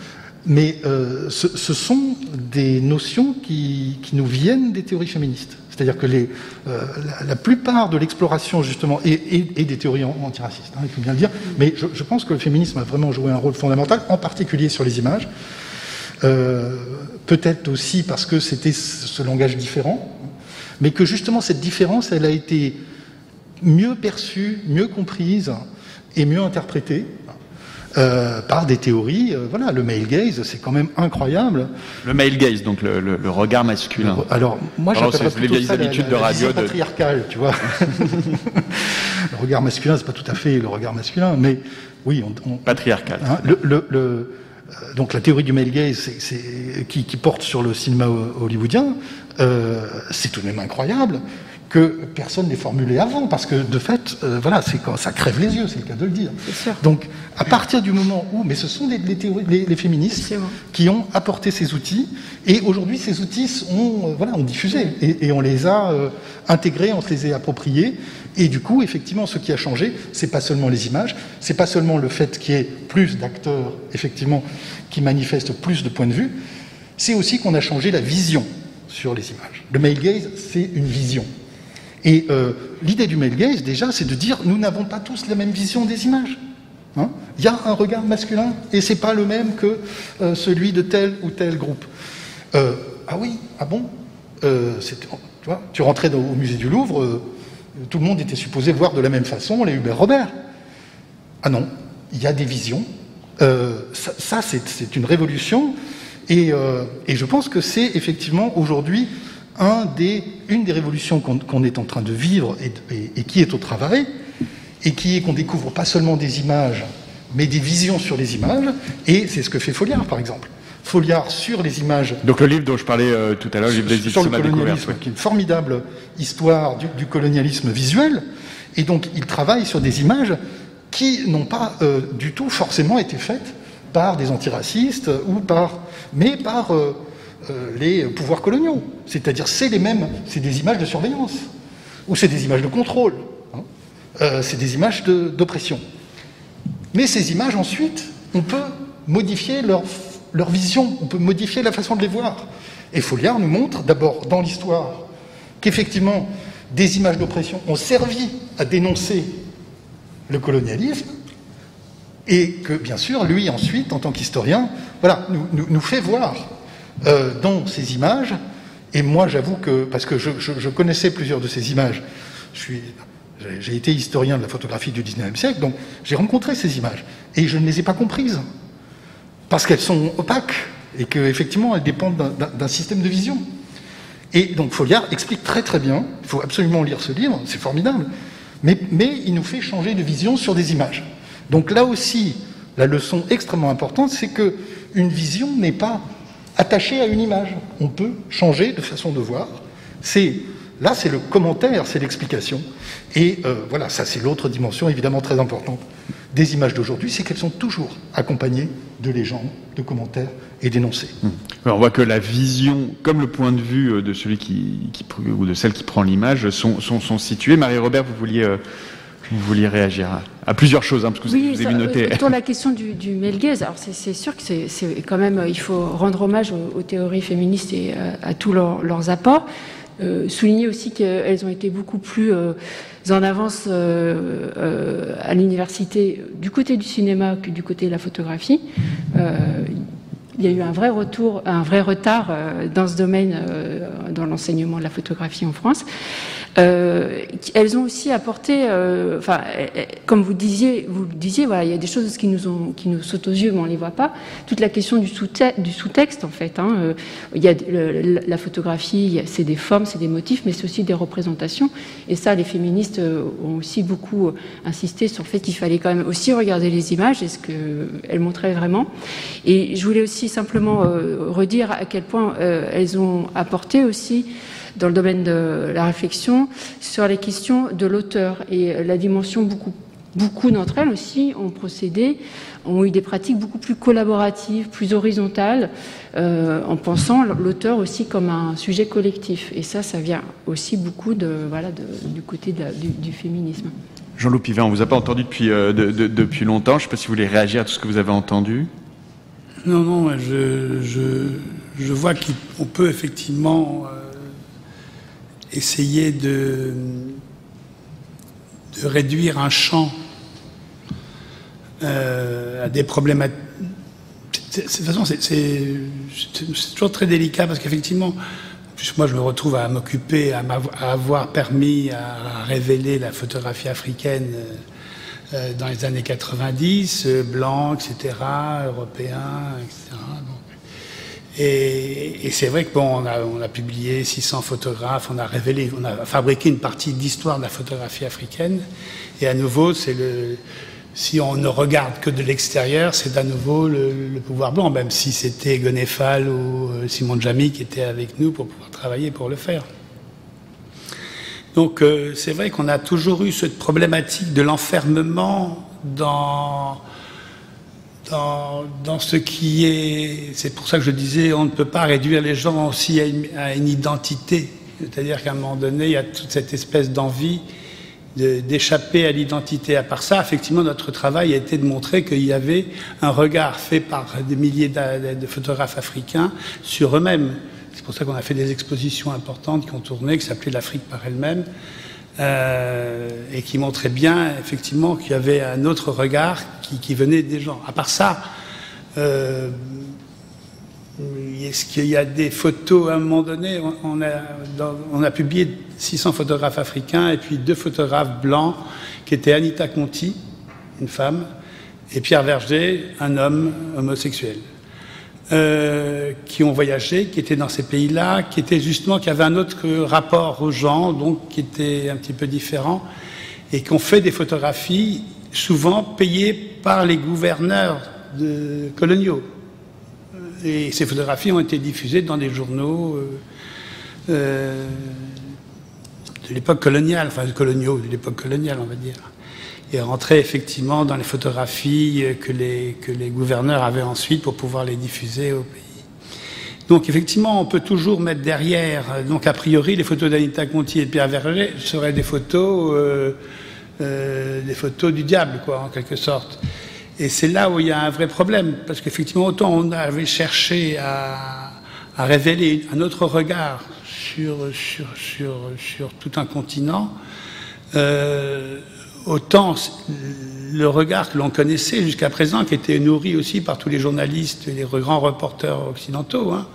mais euh, ce, sont des notions qui, nous viennent des théories féministes. C'est-à-dire que euh, la, plupart de l'exploration, justement, et, des théories antiracistes, hein, il faut bien le dire, mais je, pense que le féminisme a vraiment joué un rôle fondamental, en particulier sur les images. Peut-être aussi parce que c'était ce langage différent, mais que justement cette différence, elle a été mieux perçue, mieux comprise et mieux interprétée euh, par des théories. Euh, voilà, le male gaze, c'est quand même incroyable. Le male gaze, donc le, regard masculin. Alors, moi, j'appelle plutôt ça habitudes la, de radio patriarcale, tu vois. (laughs) le regard masculin, c'est pas tout à fait le regard masculin, mais oui, on, patriarcal. Hein, le, euh, donc la théorie du male gaze, qui, porte sur le cinéma hollywoodien, c'est tout de même incroyable que personne n'ait formulé avant, parce que de fait, euh, voilà, c'est quand ça crève les yeux, c'est le cas de le dire. Donc, à partir du moment où, mais ce sont les, les, féministes qui ont apporté ces outils, et aujourd'hui, ces outils ont, euh, voilà, ont diffusé, et, on les a euh, intégrés, on se les a appropriés, et du coup, effectivement, ce qui a changé, c'est pas seulement les images, c'est pas seulement le fait qu'il y ait plus d'acteurs, effectivement, qui manifestent plus de points de vue, c'est aussi qu'on a changé la vision sur les images. Le male gaze, c'est une vision. Et euh, l'idée du male gaze, déjà, c'est de dire nous n'avons pas tous la même vision des images. Hein. Il y a un regard masculin et c'est pas le même que euh, celui de tel ou tel groupe. Euh, ah oui, ah bon tu, rentrais au musée du Louvre, tout le monde était supposé voir de la même façon les Hubert Robert. Ah non, il y a des visions. ça, c'est une révolution. Et, je pense que c'est effectivement aujourd'hui une des révolutions qu'on est en train de vivre et, qui est au travail, et qui est qu'on découvre pas seulement des images, mais des visions sur les images, et c'est ce que fait Foliard, par exemple. Foliard sur les images. Donc le livre dont je parlais euh, tout à l'heure, le livre des sur le colonialisme, qui est une formidable histoire du, colonialisme visuel, et donc il travaille sur des images qui n'ont pas euh, du tout forcément été faites par des antiracistes ou par, mais par euh, les pouvoirs coloniaux. C'est-à-dire, c'est les mêmes, c'est des images de surveillance, ou c'est des images de contrôle, hein. euh, c'est des images d'oppression. Mais ces images, ensuite, on peut modifier leur, leur, vision, on peut modifier la façon de les voir. Et Folliard nous montre, d'abord dans l'histoire, qu'effectivement, des images d'oppression ont servi à dénoncer le colonialisme, et que, bien sûr, lui, ensuite, en tant qu'historien, voilà, nous, nous fait voir euh, dans ces images. Et moi, j'avoue que, parce que je, connaissais plusieurs de ces images, j'ai été historien de la photographie du 19e siècle, donc j'ai rencontré ces images. Et je ne les ai pas comprises. Parce qu'elles sont opaques et qu'effectivement, elles dépendent d'un système de vision. Et donc Folliard explique très très bien, il faut absolument lire ce livre, c'est formidable, mais, mais il nous fait changer de vision sur des images. Donc là aussi, la leçon extrêmement importante, c'est que une vision n'est pas attaché à une image. On peut changer de façon de voir. C'est là, c'est le commentaire, c'est l'explication. Et euh, voilà, ça c'est l'autre dimension évidemment très importante des images d'aujourd'hui, c'est qu'elles sont toujours accompagnées de légendes, de commentaires et d'énoncés. Hum. on voit que la vision, comme le point de vue euh, de celui qui, ou de celle qui prend l'image, sont, sont, situés. Marie-Robert, vous vouliez euh, vous vouliez réagir à, plusieurs choses, hein, parce que vous, avez noté. Autour la question du, du alors c'est sûr que c'est quand même, il faut rendre hommage aux, théories féministes et à, tous leurs, apports. Euh, souligner aussi qu'elles ont été beaucoup plus euh, en avance euh, à l'université du côté du cinéma que du côté de la photographie. il y a eu un vrai retour, un vrai retard dans ce domaine, dans l'enseignement de la photographie en France. Euh, elles ont aussi apporté, euh, enfin, comme vous disiez, vous le disiez, voilà, il y a des choses qui nous ont, qui nous sautent aux yeux, mais on les voit pas. Toute la question du sous-texte, en fait. Hein, euh, il y a la photographie, c'est des formes, c'est des motifs, mais c'est aussi des représentations. Et ça, les féministes ont aussi beaucoup insisté sur le fait qu'il fallait quand même aussi regarder les images et ce qu'elles montraient vraiment. Et je voulais aussi simplement redire à quel point elles ont apporté aussi dans le domaine de la réflexion sur les questions de l'auteur et la dimension beaucoup beaucoup d'entre elles aussi ont procédé, ont eu des pratiques beaucoup plus collaboratives, plus horizontales, euh, en pensant l'auteur aussi comme un sujet collectif. Et ça, ça vient aussi beaucoup de, voilà, du côté du, féminisme. Jean-Loup Pivin, on ne vous a pas entendu depuis, euh, depuis longtemps. Je ne sais pas si vous voulez réagir à tout ce que vous avez entendu. Non, non, je, je, je vois qu'on peut effectivement euh, essayer de, réduire un champ euh, à des problèmes. De toute façon, c'est toujours très délicat parce qu'effectivement, moi, je me retrouve à m'occuper, à, avoir permis à, révéler la photographie africaine euh, dans les années 90, blanc, etc., européen, etc. Et, c'est vrai que bon, on a, publié 600 photographes, on a révélé, on a fabriqué une partie d'histoire de la photographie africaine. Et à nouveau, c'est le, si on ne regarde que de l'extérieur, c'est à nouveau le, pouvoir blanc, même si c'était Gonefal ou euh, Simon Jamy qui étaient avec nous pour pouvoir travailler pour le faire. Donc euh, c'est vrai qu'on a toujours eu cette problématique de l'enfermement dans, dans, ce qui est... C'est pour ça que je disais, on ne peut pas réduire les gens aussi à une identité. C'est-à-dire qu'à un moment donné, il y a toute cette espèce d'envie d'échapper à l'identité. À part ça, effectivement, notre travail a été de montrer qu'il y avait un regard fait par des milliers de photographes africains sur eux-mêmes. C'est pour ça qu'on a fait des expositions importantes qui ont tourné, qui s'appelaient l'Afrique par elle-même, euh, et qui montraient bien, effectivement, qu'il y avait un autre regard qui, venait des gens. À part ça, euh, est-ce qu'il y a des photos à un moment donné on a, on a, publié 600 photographes africains et puis deux photographes blancs qui étaient Anita Conti, une femme, et Pierre Verger, un homme homosexuel, euh, qui ont voyagé, qui étaient dans ces pays-là, qui étaient justement, qui avaient un autre rapport aux gens, donc qui était un petit peu différent, et qui ont fait des photographies souvent payées par les gouverneurs coloniaux et ces photographies ont été diffusées dans des journaux euh, euh, de l'époque coloniale, enfin coloniaux, de l'époque coloniale, on va dire. Et rentraient effectivement dans les photographies que les, que les gouverneurs avaient ensuite pour pouvoir les diffuser au pays. Donc effectivement, on peut toujours mettre derrière, donc a priori, les photos d'Anita Conti et de Pierre Verger seraient des photos, euh, des photos du diable, quoi, en quelque sorte. Et c'est là où il y a un vrai problème, parce qu'effectivement, autant on avait cherché à, révéler un autre regard sur, sur, sur, sur tout un continent, euh, autant le regard que l'on connaissait jusqu'à présent, qui était nourri aussi par tous les journalistes et les grands reporters occidentaux, hein.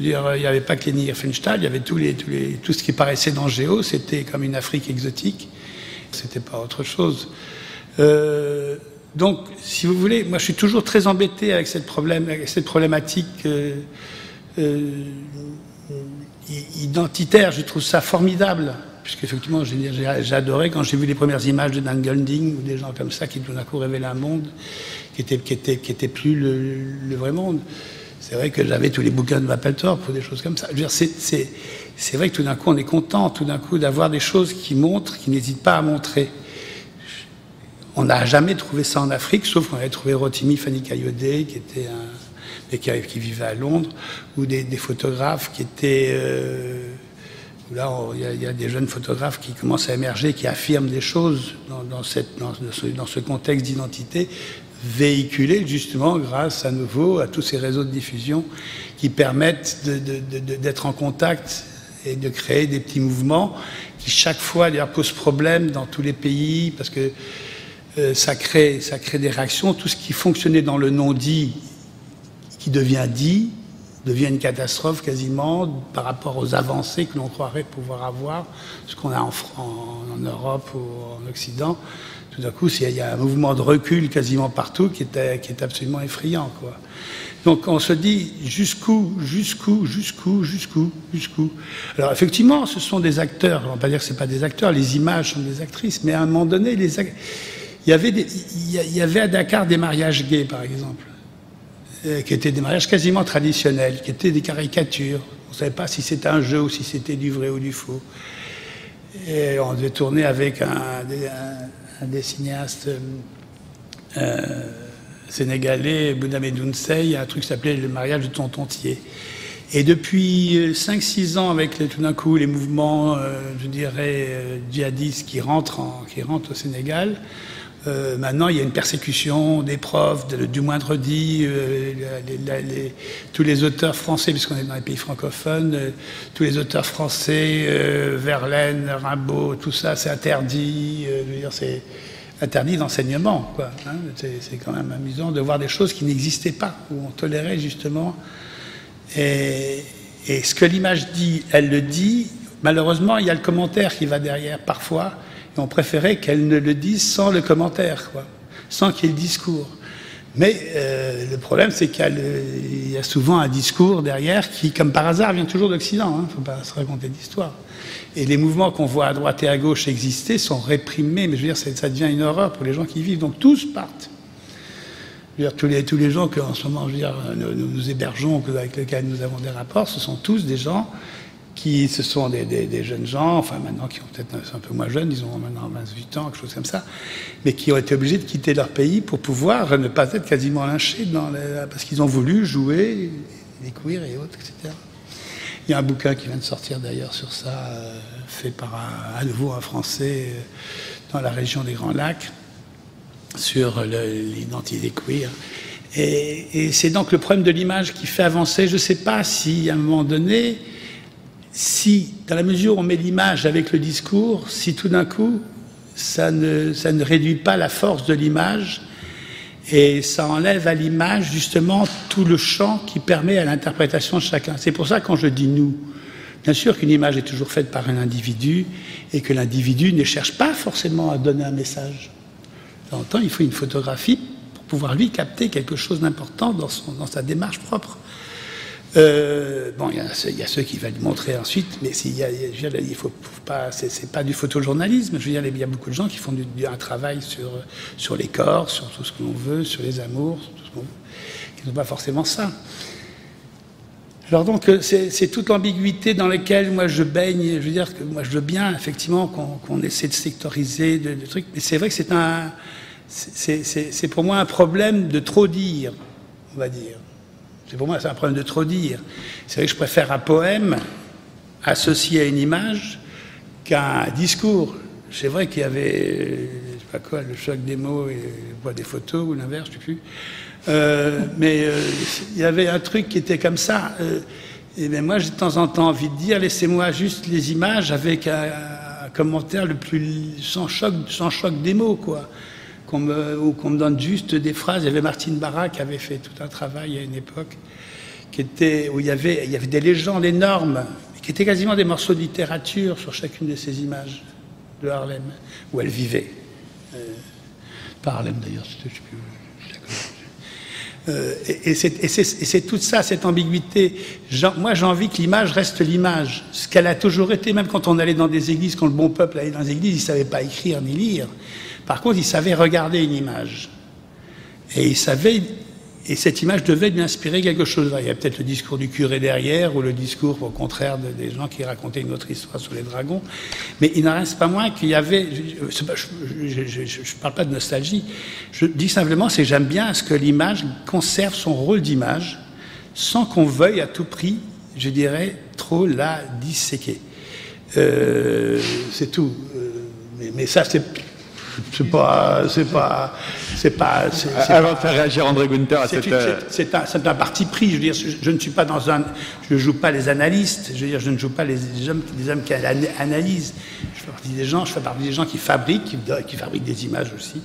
Je veux dire, il n'y avait pas que Leni il y avait tout ce qui paraissait dans Géo, c'était comme une Afrique exotique, c'était pas autre chose. Euh, donc, si vous voulez, moi je suis toujours très embêté avec cette, problème, avec cette problématique euh, euh, identitaire. Je trouve ça formidable, puisque effectivement j'ai adoré quand j'ai vu les premières images de Dan Golding ou des gens comme ça qui tout d'un coup révélaient un monde qui était, qui était, qui était plus le, vrai monde. C'est vrai que j'avais tous les bouquins de Mapplethorpe ou des choses comme ça. C'est vrai que tout d'un coup on est content, tout d'un coup d'avoir des choses qui montrent, qui n'hésitent pas à montrer. On n'a jamais trouvé ça en Afrique, sauf qu'on avait trouvé Rotimi Fanny Kayode, qui était qui, qui, vivait à Londres, ou des, photographes qui étaient. Euh, là, il y, a des jeunes photographes qui commencent à émerger, qui affirment des choses dans, ce, contexte d'identité, véhiculé justement grâce à nouveau à tous ces réseaux de diffusion qui permettent d'être en contact et de créer des petits mouvements qui chaque fois d'ailleurs posent problème dans tous les pays parce que euh, ça, crée, ça crée des réactions. Tout ce qui fonctionnait dans le non-dit, qui devient dit, devient une catastrophe quasiment par rapport aux avancées que l'on croirait pouvoir avoir, ce qu'on a en, en, Europe ou en Occident. Tout d'un coup, il y a un mouvement de recul quasiment partout qui est, qui est absolument effrayant. Quoi. Donc on se dit jusqu'où, jusqu'où, jusqu'où, jusqu'où, jusqu'où? Alors effectivement, ce sont des acteurs. On ne va pas dire que ce pas des acteurs. Les images sont des actrices, mais à un moment donné, les il y, avait il y avait à Dakar des mariages gays, par exemple, qui étaient des mariages quasiment traditionnels, qui étaient des caricatures. On ne savait pas si c'était un jeu ou si c'était du vrai ou du faux. Et on devait tourner avec un, des cinéastes euh, sénégalais, Bounamé Dounsey, un truc qui s'appelait Le mariage de Tontontier. Et depuis 5-6 ans, avec tout d'un coup les mouvements, euh, je dirais, djihadistes qui rentrent, qui rentrent au Sénégal, euh, maintenant, il y a une persécution des profs, du moindre dit. Euh, tous les auteurs français, puisqu'on est dans les pays francophones, euh, tous les auteurs français, Verlaine, Rimbaud, tout ça, c'est interdit. c'est interdit d'enseignement. Hein. c'est quand même amusant de voir des choses qui n'existaient pas, où on tolérait justement. Et, Et ce que l'image dit, elle le dit. Malheureusement, il y a le commentaire qui va derrière parfois. Et on préférait qu'elle ne le dise sans le commentaire, quoi, sans qu'il y ait le discours. Mais euh, le problème, c'est qu'il y, a souvent un discours derrière qui, comme par hasard, vient toujours d'Occident. Il hein, ne faut pas se raconter d'histoire. Et les mouvements qu'on voit à droite et à gauche exister sont réprimés, mais je veux dire, ça devient une horreur pour les gens qui y vivent. Donc tous partent. Je veux dire, tous, les, tous les gens qu'en ce moment je veux dire, nous, nous hébergeons, avec lesquels nous avons des rapports, ce sont tous des gens qui ce sont des, jeunes gens, enfin maintenant qui ont peut-être un peu moins jeunes, ils ont maintenant 28 ans, quelque chose comme ça, mais qui ont été obligés de quitter leur pays pour pouvoir ne pas être quasiment lynchés parce qu'ils ont voulu jouer, découvrir et autres, etc. Il y a un bouquin qui vient de sortir d'ailleurs sur ça, euh, fait par à nouveau un Français euh, dans la région des Grands Lacs, sur l'identité queer. Et, et c'est donc le problème de l'image qui fait avancer. Je ne sais pas si à un moment donné, si, dans la mesure où on met l'image avec le discours, si tout d'un coup, ça ne, réduit pas la force de l'image et ça enlève à l'image justement tout le champ qui permet à l'interprétation de chacun. C'est pour ça quand je dis nous, bien sûr qu'une image est toujours faite par un individu et que l'individu ne cherche pas forcément à donner un message. Temps, il faut une photographie pour pouvoir lui capter quelque chose d'important dans sa démarche propre. Euh, bon, il y, a ceux qui veulent montrer ensuite, mais il y faut, pas, c'est pas du photojournalisme. Je veux dire, il y a beaucoup de gens qui font un travail sur les corps, sur tout ce que l'on veut, sur les amours, sur tout ce qui n'ont pas forcément ça. Alors donc, euh, c'est toute l'ambiguïté dans laquelle moi je baigne. Je veux dire que moi je veux bien effectivement qu'on essaie de sectoriser des trucs, mais c'est vrai que c'est un, c'est pour moi un problème de trop dire, on va dire. C'est pour moi, c'est un problème de trop dire. C'est vrai que je préfère un poème associé à une image qu'un discours. C'est vrai qu'il y avait, je sais pas quoi, le choc des mots et des photos ou l'inverse, je sais plus. Euh, mais euh, il y avait un truc qui était comme ça. Euh, et bien moi, j'ai de temps en temps envie de dire, laissez-moi juste les images avec un, commentaire le plus sans choc, sans choc des mots, quoi ou qu'on me donne juste des phrases. Il y avait Martine Barra qui avait fait tout un travail à une époque où il y, avait, des légendes énormes, qui étaient quasiment des morceaux de littérature sur chacune de ces images de Harlem, où elle vivait. Euh, pas Harlem d'ailleurs, je sais plus. Euh, et, c'est tout ça, cette ambiguïté. moi, j'ai envie que l'image reste l'image. Ce qu'elle a toujours été, même quand on allait dans des églises, quand le bon peuple allait dans les églises, il ne savait pas écrire ni lire. Par contre, il savait regarder une image. Et il savait, et cette image devait lui inspirer quelque chose. Il y a peut-être le discours du curé derrière, ou le discours, au contraire, des gens qui racontaient une autre histoire sur les dragons. Mais il n'en reste pas moins qu'il y avait. Je ne parle pas de nostalgie. Je dis simplement, c'est j'aime bien ce que l'image conserve son rôle d'image, sans qu'on veuille à tout prix, je dirais, trop la disséquer. Euh, c'est tout. Euh, mais, mais ça, c'est c'est pas, c'est pas, c'est pas. Avant de faire réagir André Gunther à cette. C'est un, un, parti pris. Je veux dire, je, ne suis pas dans un, je joue pas les analystes. Je veux dire, je ne joue pas les, hommes, les hommes qui analysent. Je fais partie des gens, je fais partie des gens qui fabriquent, qui, fabriquent des images aussi.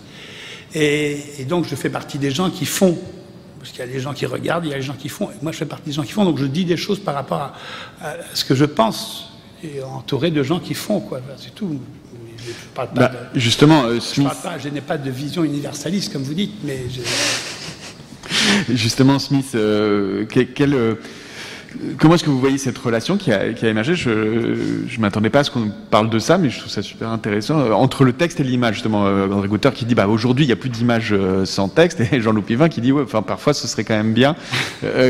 Et, et, donc, je fais partie des gens qui font. Parce qu'il y a des gens qui regardent, il y a des gens qui font. Et moi, je fais partie des gens qui font. Donc, je dis des choses par rapport à, à ce que je pense et entouré de gens qui font, quoi. C'est tout. Bah, justement, euh, Smith... je, n'ai pas de vision universaliste, comme vous dites, mais... (laughs) Justement, Smith, euh, quel, euh, comment est-ce que vous voyez cette relation qui a, émergé? Je ne m'attendais pas à ce qu'on parle de ça, mais je trouve ça super intéressant. entre le texte et l'image, justement, André Goutter qui dit bah, aujourd'hui, il n'y a plus d'image sans texte, et Jean-Loup Pivin qui dit ouais, enfin, parfois, ce serait quand même bien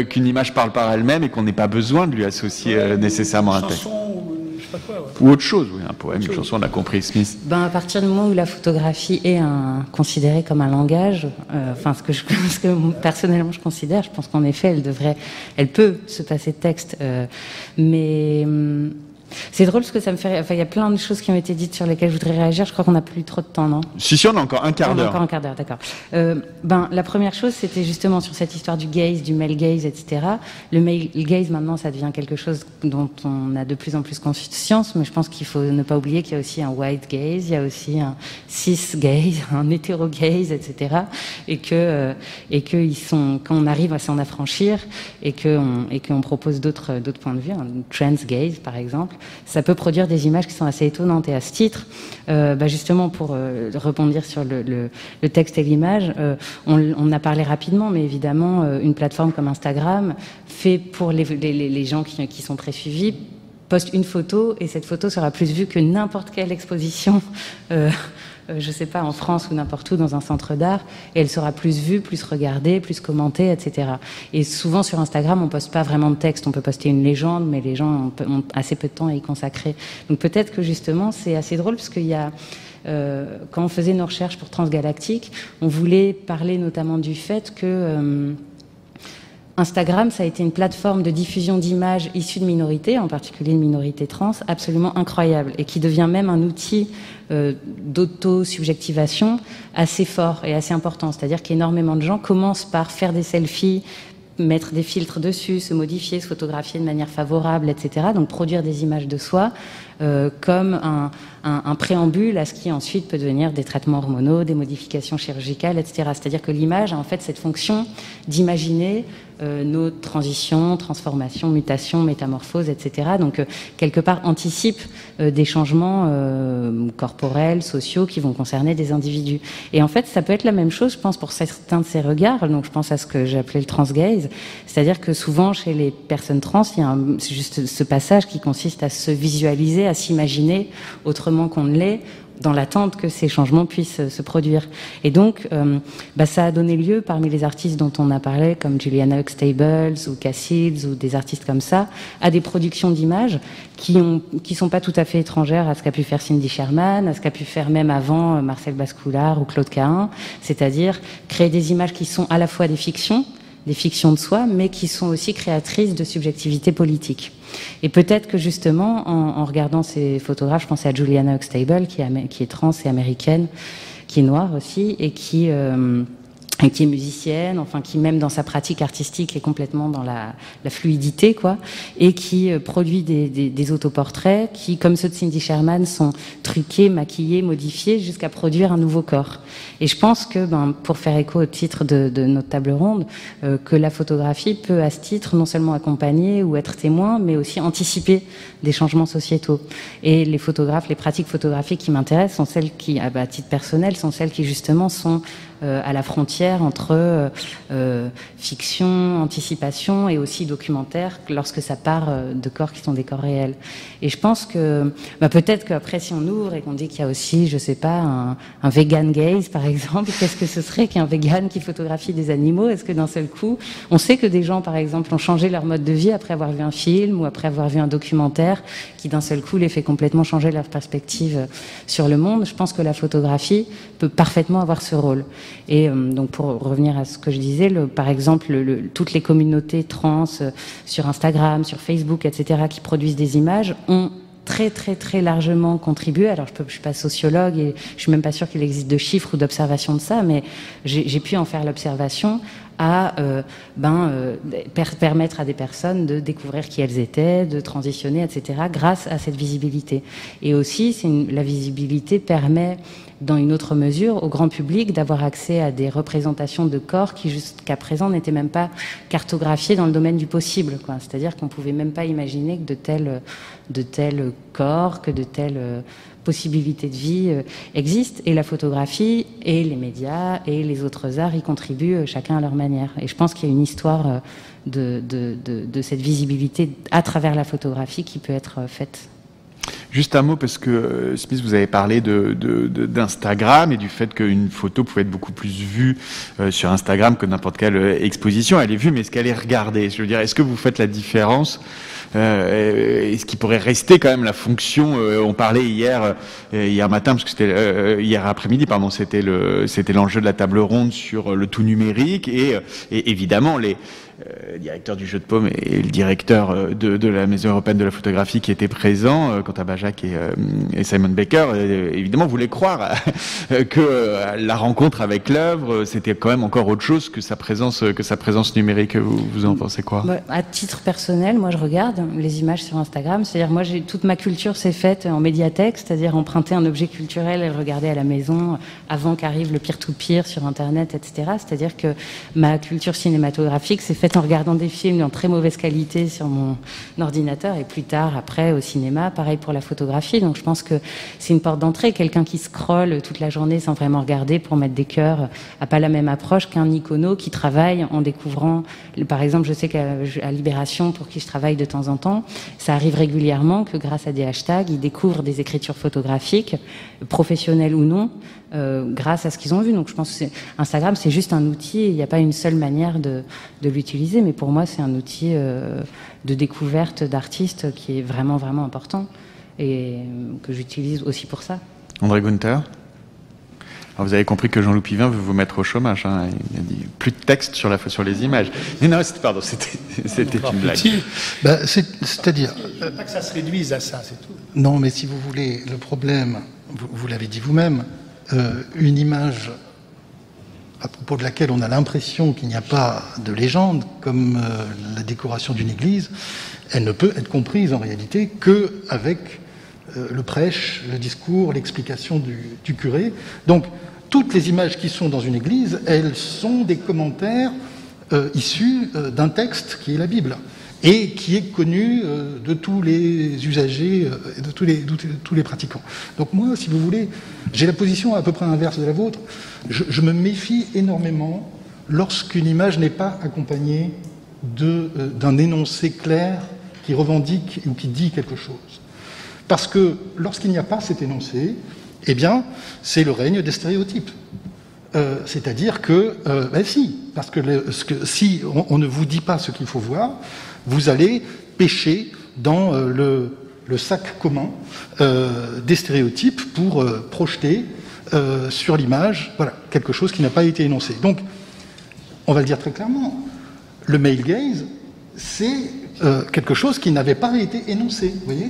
qu'une image parle par elle-même et qu'on n'ait pas besoin de lui associer nécessairement un texte. Ou autre chose, oui, un poème, une chanson, on a compris, Smith. Ben, à partir du moment où la photographie est un, considérée comme un langage, euh, enfin, ce que, je, (laughs) ce que personnellement je considère, je pense qu'en effet, elle devrait, elle peut se passer de texte, euh, mais. Hum, c'est drôle parce que ça me fait. Enfin, il y a plein de choses qui ont été dites sur lesquelles je voudrais réagir. Je crois qu'on n'a plus trop de temps, non? Si, si, on a encore un quart d'heure. On a encore un quart d'heure, d'accord. Euh, ben, la première chose, c'était justement sur cette histoire du gaze, du male gaze, etc. Le male gaze, maintenant, ça devient quelque chose dont on a de plus en plus conscience, mais je pense qu'il faut ne pas oublier qu'il y a aussi un white gaze, il y a aussi un cis gaze, (laughs) un hétéro gaze, etc. et que et que ils sont quand on arrive à s'en affranchir et que on, et qu'on propose d'autres d'autres points de vue, un trans gaze par exemple, ça peut produire des images qui sont assez étonnantes. Et à ce titre, bah justement pour rebondir sur le, texte et l'image, on, on a parlé rapidement, mais évidemment une plateforme comme Instagram fait pour les, gens qui, sont très suivis poste une photo et cette photo sera plus vue que n'importe quelle exposition, euh, euh, je sais pas, en France ou n'importe où dans un centre d'art, et elle sera plus vue, plus regardée, plus commentée, etc. Et souvent sur Instagram, on poste pas vraiment de texte, on peut poster une légende, mais les gens ont, assez peu de temps à y consacrer. Donc peut-être que justement c'est assez drôle parce qu'il y a euh, quand on faisait nos recherches pour Transgalactique, on voulait parler notamment du fait que euh, Instagram, ça a été une plateforme de diffusion d'images issues de minorités, en particulier de minorités trans, absolument incroyable et qui devient même un outil euh, d'auto-subjectivation assez fort et assez important. C'est-à-dire qu'énormément de gens commencent par faire des selfies, mettre des filtres dessus, se modifier, se photographier de manière favorable, etc. Donc produire des images de soi euh, comme un, préambule à ce qui ensuite peut devenir des traitements hormonaux, des modifications chirurgicales, etc. C'est-à-dire que l'image a en fait cette fonction d'imaginer euh, nos transitions, transformations, mutations, métamorphoses, etc. Donc, euh, quelque part, anticipe des changements corporels, sociaux qui vont concerner des individus. Et en fait, ça peut être la même chose, je pense, pour certains de ces regards. Donc, je pense à ce que appelé le transgaze. C'est-à-dire que souvent, chez les personnes trans, il y a juste ce passage qui consiste à se visualiser, à s'imaginer autrement qu'on ne l'est, dans l'attente que ces changements puissent se produire. Et donc, euh, bah, ça a donné lieu, parmi les artistes dont on a parlé, comme Juliana Huxtables ou Cassids ou des artistes comme ça, à des productions d'images qui ont, qui sont pas tout à fait étrangères à ce qu'a pu faire Cindy Sherman, à ce qu'a pu faire même avant euh, Marcel Bascoulard ou Claude Cahin, c'est-à-dire créer des images qui sont à la fois des fictions, des fictions de soi, mais qui sont aussi créatrices de subjectivité politique. Et peut-être que justement, en, en, regardant ces photographes, je pensais à Juliana Huxtable, qui est, qui est trans et américaine, qui est noire aussi, et qui... Euh, qui est musicienne, enfin qui même dans sa pratique artistique est complètement dans la, fluidité, quoi, et qui euh, produit des, autoportraits qui, comme ceux de Cindy Sherman, sont truqués, maquillés, modifiés jusqu'à produire un nouveau corps. Et je pense que, ben, pour faire écho au titre de, notre table ronde, euh, que la photographie peut, à ce titre, non seulement accompagner ou être témoin, mais aussi anticiper des changements sociétaux. Et les photographes, les pratiques photographiques qui m'intéressent sont celles qui, à titre personnel, sont celles qui justement sont à la frontière entre euh, euh, fiction, anticipation et aussi documentaire lorsque ça part de corps qui sont des corps réels. Et je pense que bah, peut-être qu'après si on ouvre et qu'on dit qu'il y a aussi, je sais pas, un, un vegan gaze par (laughs) exemple, qu'est-ce que ce serait qu'un vegan qui photographie des animaux? Est-ce que d'un seul coup, on sait que des gens par exemple ont changé leur mode de vie après avoir vu un film ou après avoir vu un documentaire qui d'un seul coup les fait complètement changer leur perspective sur le monde? Je pense que la photographie peut parfaitement avoir ce rôle. Et euh, donc pour revenir à ce que je disais, par exemple, le, toutes les communautés trans euh, sur Instagram, sur Facebook, etc., qui produisent des images, ont très très très largement contribué. Alors je ne suis pas sociologue et je suis même pas sûre qu'il existe de chiffres ou d'observations de ça, mais j'ai pu en faire l'observation à euh, ben, euh, per permettre à des personnes de découvrir qui elles étaient, de transitionner, etc., grâce à cette visibilité. Et aussi, une, la visibilité permet dans une autre mesure, au grand public d'avoir accès à des représentations de corps qui jusqu'à présent n'étaient même pas cartographiés dans le domaine du possible. C'est-à-dire qu'on pouvait même pas imaginer que de tels, de tels corps, que de telles possibilités de vie euh, existent. Et la photographie et les médias et les autres arts y contribuent euh, chacun à leur manière. Et je pense qu'il y a une histoire euh, de, de, de, de cette visibilité à travers la photographie qui peut être faite. Juste un mot, parce que Smith, vous avez parlé d'Instagram de, de, et du fait qu'une photo pouvait être beaucoup plus vue sur Instagram que n'importe quelle exposition. Elle est vue, mais est-ce qu'elle est regardée? Je veux dire, est-ce que vous faites la différence euh, Est-ce qu'il pourrait rester quand même la fonction euh, On parlait hier, euh, hier matin, parce que c'était hier après-midi, pardon, c'était le, c'était l'enjeu de la table ronde sur le tout numérique et, et évidemment les euh, directeur du jeu de paume et, le directeur euh, de, de, la Maison européenne de la photographie qui étaient présents, euh, quant à Bajac et, et Simon Baker, évidemment voulaient croire que la rencontre avec l'œuvre, c'était quand même encore autre chose que sa présence, que sa présence numérique. Vous, vous en pensez quoi? Bah, À titre personnel, moi je regarde les images sur Instagram. C'est-à-dire moi toute ma culture s'est faite en médiathèque, c'est-à-dire emprunter un objet culturel et le regarder à la maison avant qu'arrive le peer-to-peer sur Internet, etc. C'est-à-dire que ma culture cinématographique s'est faite en regardant des films en très mauvaise qualité sur mon ordinateur et plus tard, après, au cinéma. Pareil pour la photographie. Donc je pense que c'est une porte d'entrée. Quelqu'un qui scrolle toute la journée sans vraiment regarder pour mettre des cœurs a pas la même approche qu'un icono qui travaille en découvrant. Par exemple, je sais qu'à Libération, pour qui je travaille de temps en temps, ça arrive régulièrement que grâce à des hashtags, ils découvrent des écritures photographiques, professionnelles ou non, euh, grâce à ce qu'ils ont vu. Donc je pense que Instagram, c'est juste un outil, il n'y a pas une seule manière de, de l'utiliser, mais pour moi, c'est un outil euh, de découverte d'artistes qui est vraiment, vraiment important et que j'utilise aussi pour ça. André Gunther vous avez compris que Jean-Loup Pivin veut vous mettre au chômage. Hein. Il a dit plus de texte sur, la, sur les images. Mais non, pardon, c'était (laughs) une blague. Bah, c'est-à-dire. Pas que ça se réduise à ça, c'est tout. Non, mais si vous voulez, le problème, vous l'avez dit vous-même, euh, une image à propos de laquelle on a l'impression qu'il n'y a pas de légende, comme euh, la décoration d'une église, elle ne peut être comprise en réalité qu'avec euh, le prêche, le discours, l'explication du, curé. Donc, toutes les images qui sont dans une église, elles sont des commentaires issus d'un texte qui est la Bible et qui est connu euh, de tous les usagers euh, et de tous les, pratiquants. Donc moi, si vous voulez, j'ai la position à peu près inverse de la vôtre. Je, me méfie énormément lorsqu'une image n'est pas accompagnée euh, d'un énoncé clair qui revendique ou qui dit quelque chose. Parce que lorsqu'il n'y a pas cet énoncé, eh bien, c'est le règne des stéréotypes. C'est-à-dire que, ben si, parce que, si on, ne vous dit pas ce qu'il faut voir, vous allez pêcher dans euh, le, sac commun euh, des stéréotypes pour euh, projeter sur l'image voilà, quelque chose qui n'a pas été énoncé. Donc, on va le dire très clairement, le male gaze, c'est quelque chose qui n'avait pas été énoncé. Voyez?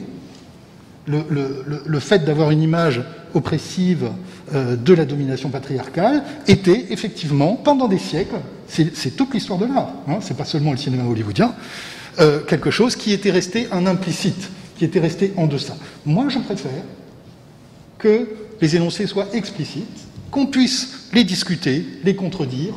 Le, fait d'avoir une image oppressive de la domination patriarcale était effectivement, pendant des siècles, c'est toute l'histoire de l'art, hein, c'est pas seulement le cinéma hollywoodien, euh, quelque chose qui était resté un implicite, qui était resté en deçà. Moi, je préfère que les énoncés soient explicites, qu'on puisse les discuter, les contredire,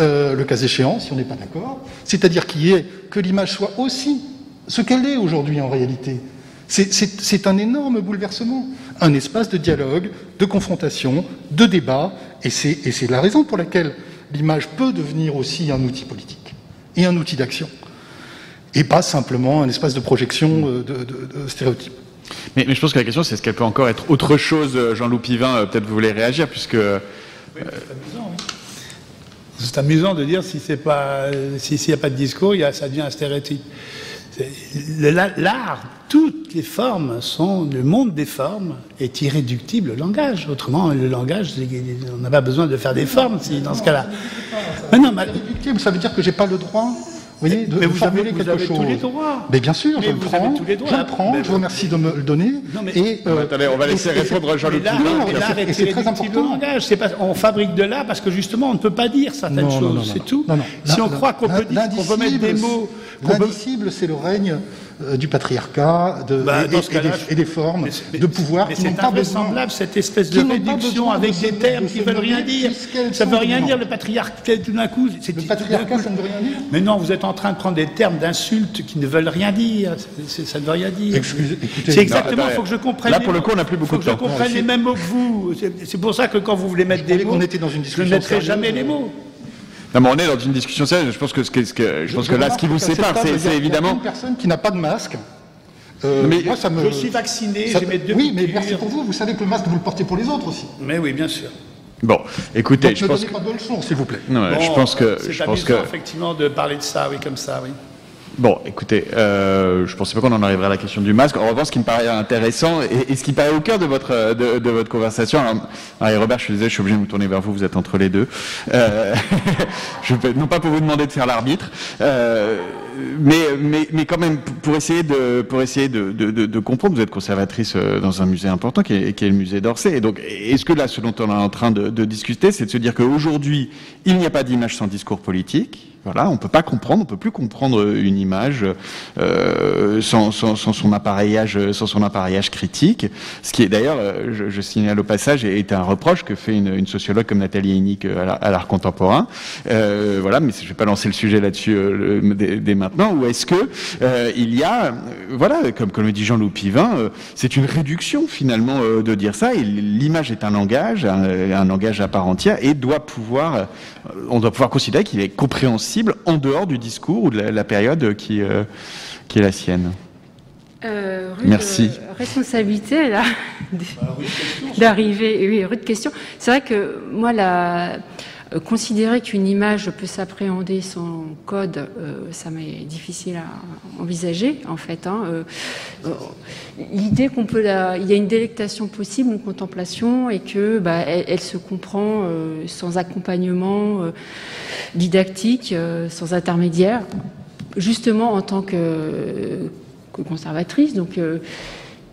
euh, le cas échéant, si on n'est pas d'accord, c'est-à-dire que l'image soit aussi ce qu'elle est aujourd'hui en réalité. C'est un énorme bouleversement, un espace de dialogue, de confrontation, de débat, et c'est la raison pour laquelle l'image peut devenir aussi un outil politique et un outil d'action et pas simplement un espace de projection euh, de, stéréotypes. Mais, je pense que la question, c'est est-ce qu'elle peut encore être autre chose, euh, Jean-Loup Pivin euh, Peut-être vous voulez réagir, puisque... c'est amusant, oui. C'est amusant de dire si c'est pas s'il n'y a pas de discours, il y a, ça devient un stéréotype. L'art, toutes les formes sont, le monde des formes est irréductible au langage. Autrement, le langage, on n'a pas besoin de faire des formes si, dans ce cas-là. Mais non, mais... Irréductible, ça veut dire que j'ai pas le droit voyez, de, mais vous avez, quelque chose. tous les droits. Mais bien sûr, je le prends. Je le prends. Je vous remercie de me le donner. Non, mais, et, euh, attendez, on va laisser répondre Jean-Luc C'est très important. Pas, on fabrique de l'art parce que justement, on ne peut pas dire certaines choses. C'est tout. Si on croit qu'on peut, peut mettre des mots. L'indicible, c'est le règne euh, du patriarcat de, bah, et, des, formes de pouvoir mais qui pas semblable cette espèce de réduction avec des termes qui ne veulent rien dire. Ça ne veut rien dire le patriarcat tout d'un coup. Le patriarcat, ça ne veut rien dire Mais non, vous êtes en train de prendre des termes d'insultes qui ne veulent rien dire. ça ne veut rien dire. C'est exactement, il faut que je comprenne. Là, pour le coup, on n'a plus beaucoup de temps. Il faut que je comprenne les mêmes mots que vous. C'est pour ça que quand vous voulez mettre des mots, je ne mettrai jamais les mots. Non, mais on est dans une discussion sérieuse. Je pense que, ce que, je pense que là, ce qui vous sépare, c'est évidemment. Une personne qui n'a pas de masque. Euh, mais moi, ça me... Je suis vacciné, j'ai mes deux Oui, mais merci pour vous. Vous savez que le masque, vous le portez pour les autres aussi. Mais oui, bien sûr. Bon, écoutez, Donc, je ne pense donnez pas de leçons, s'il vous plaît. Non, je pense que c'est je pense que effectivement de parler de ça, oui, comme ça, oui. Bon, écoutez, euh, je pensais pas qu'on en arriverait à la question du masque. En revanche, ce qui me paraît intéressant et, ce qui paraît au cœur de votre de, votre conversation, alors, Robert, je suis je suis obligé de me tourner vers vous, vous êtes entre les deux. Euh, (laughs) je, non pas pour vous demander de faire l'arbitre, euh, mais, mais, mais quand même pour essayer de pour essayer de, de, de, comprendre. Vous êtes conservatrice euh, dans un musée important qui est, le musée d'Orsay. Et donc, est-ce que là, ce dont on est en train de, discuter, c'est de se dire qu'aujourd'hui, il n'y a pas d'image sans discours politique voilà, on peut pas comprendre, on peut plus comprendre une image euh, sans, son appareillage, sans son appareillage critique. Ce qui est d'ailleurs, euh, je, signale au passage, est un reproche que fait une, sociologue comme Nathalie Hennick euh, à l'art contemporain. Euh, voilà, mais je vais pas lancer le sujet là-dessus euh, dès, maintenant. Ou est-ce que il y a, voilà, comme, le dit Jean-Loup Pivin, c'est une réduction finalement de dire ça. L'image est un langage, un, langage à part entière, et doit pouvoir, on doit pouvoir considérer qu'il est compréhensible en dehors du discours ou de la, période qui, euh, qui est la sienne? Euh, Merci. responsabilité là d'arriver. Oui, rude question. C'est vrai que moi la euh, considérer qu'une image peut s'appréhender sans code, ça m'est difficile à envisager en fait. Hein. L'idée qu'on peut, il y a une délectation possible, une contemplation, et que bah, elle, se comprend sans accompagnement didactique, euh, sans intermédiaire, justement en tant que, conservatrice. Donc, euh,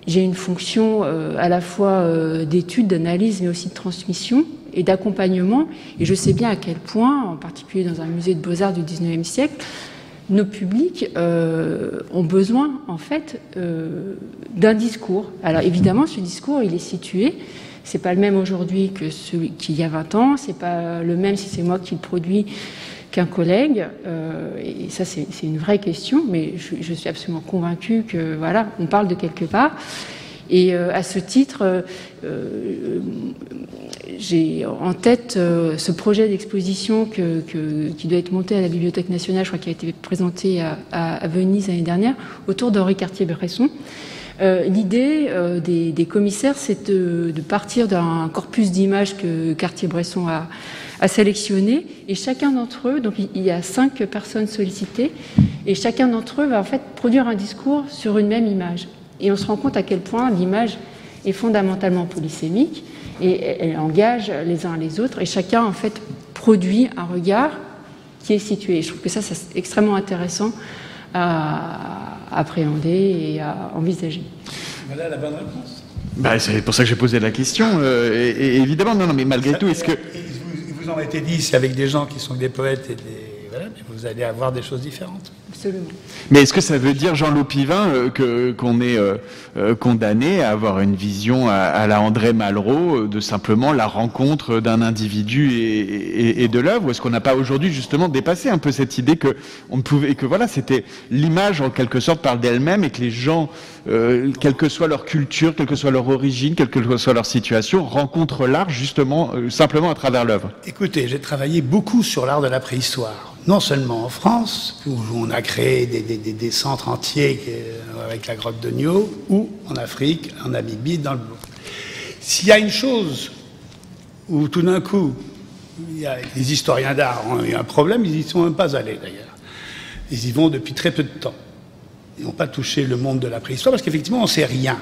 j'ai une fonction euh, à la fois d'étude, d'analyse, mais aussi de transmission et d'accompagnement. Et je sais bien à quel point, en particulier dans un musée de beaux-arts du 19e siècle, nos publics ont besoin, en fait, d'un discours. Alors évidemment, ce discours, il est situé. C'est pas le même aujourd'hui que celui qu'il y a 20 ans. C'est pas le même si c'est moi qui le produis qu'un collègue. Euh, et ça, c'est une vraie question, mais je, suis absolument convaincue que voilà, on parle de quelque part. Et euh, à ce titre, euh, j'ai en tête ce projet d'exposition qui doit être monté à la Bibliothèque nationale, je crois qu'il a été présenté à, Venise l'année dernière, autour d'Henri Cartier-Bresson. L'idée des, commissaires, c'est de, partir d'un corpus d'images que Cartier-Bresson a, à sélectionner et chacun d'entre eux, donc il y a cinq personnes sollicitées, et chacun d'entre eux va en fait produire un discours sur une même image. Et on se rend compte à quel point l'image est fondamentalement polysémique et elle engage les uns les autres et chacun en fait produit un regard qui est situé. je trouve que ça, c'est extrêmement intéressant à appréhender et à envisager. Voilà la bonne réponse. Bah, c'est pour ça que j'ai posé la question. Euh, et, évidemment, non, non, mais malgré tout, est-ce que vous en été dit, c'est avec des gens qui sont des poètes et des. Voilà, mais vous allez avoir des choses différentes. Absolument. Mais est-ce que ça veut dire, Jean Lopivin, euh, que, qu'on est euh, euh, condamné à avoir une vision à, la André Malraux de simplement la rencontre d'un individu et, et, de l'œuvre? Ou est-ce qu'on n'a pas aujourd'hui justement dépassé un peu cette idée que on pouvait, que voilà, c'était l'image en quelque sorte parle d'elle-même et que les gens, quelle que soit leur culture, quelle que soit leur origine, quelle que soit leur situation, rencontrent l'art justement simplement à travers l'œuvre? Écoutez, j'ai travaillé beaucoup sur l'art de la préhistoire non seulement en France, où on a créé des, centres entiers euh, avec la grotte de Nio, ou en Afrique, en Namibie, dans le Blou. S'il y a une chose où tout d'un coup, il y a, les historiens d'art ont eu un problème, ils n'y sont même pas allés d'ailleurs. Ils y vont depuis très peu de temps. Ils n'ont pas touché le monde de la préhistoire parce qu'effectivement, on ne sait rien.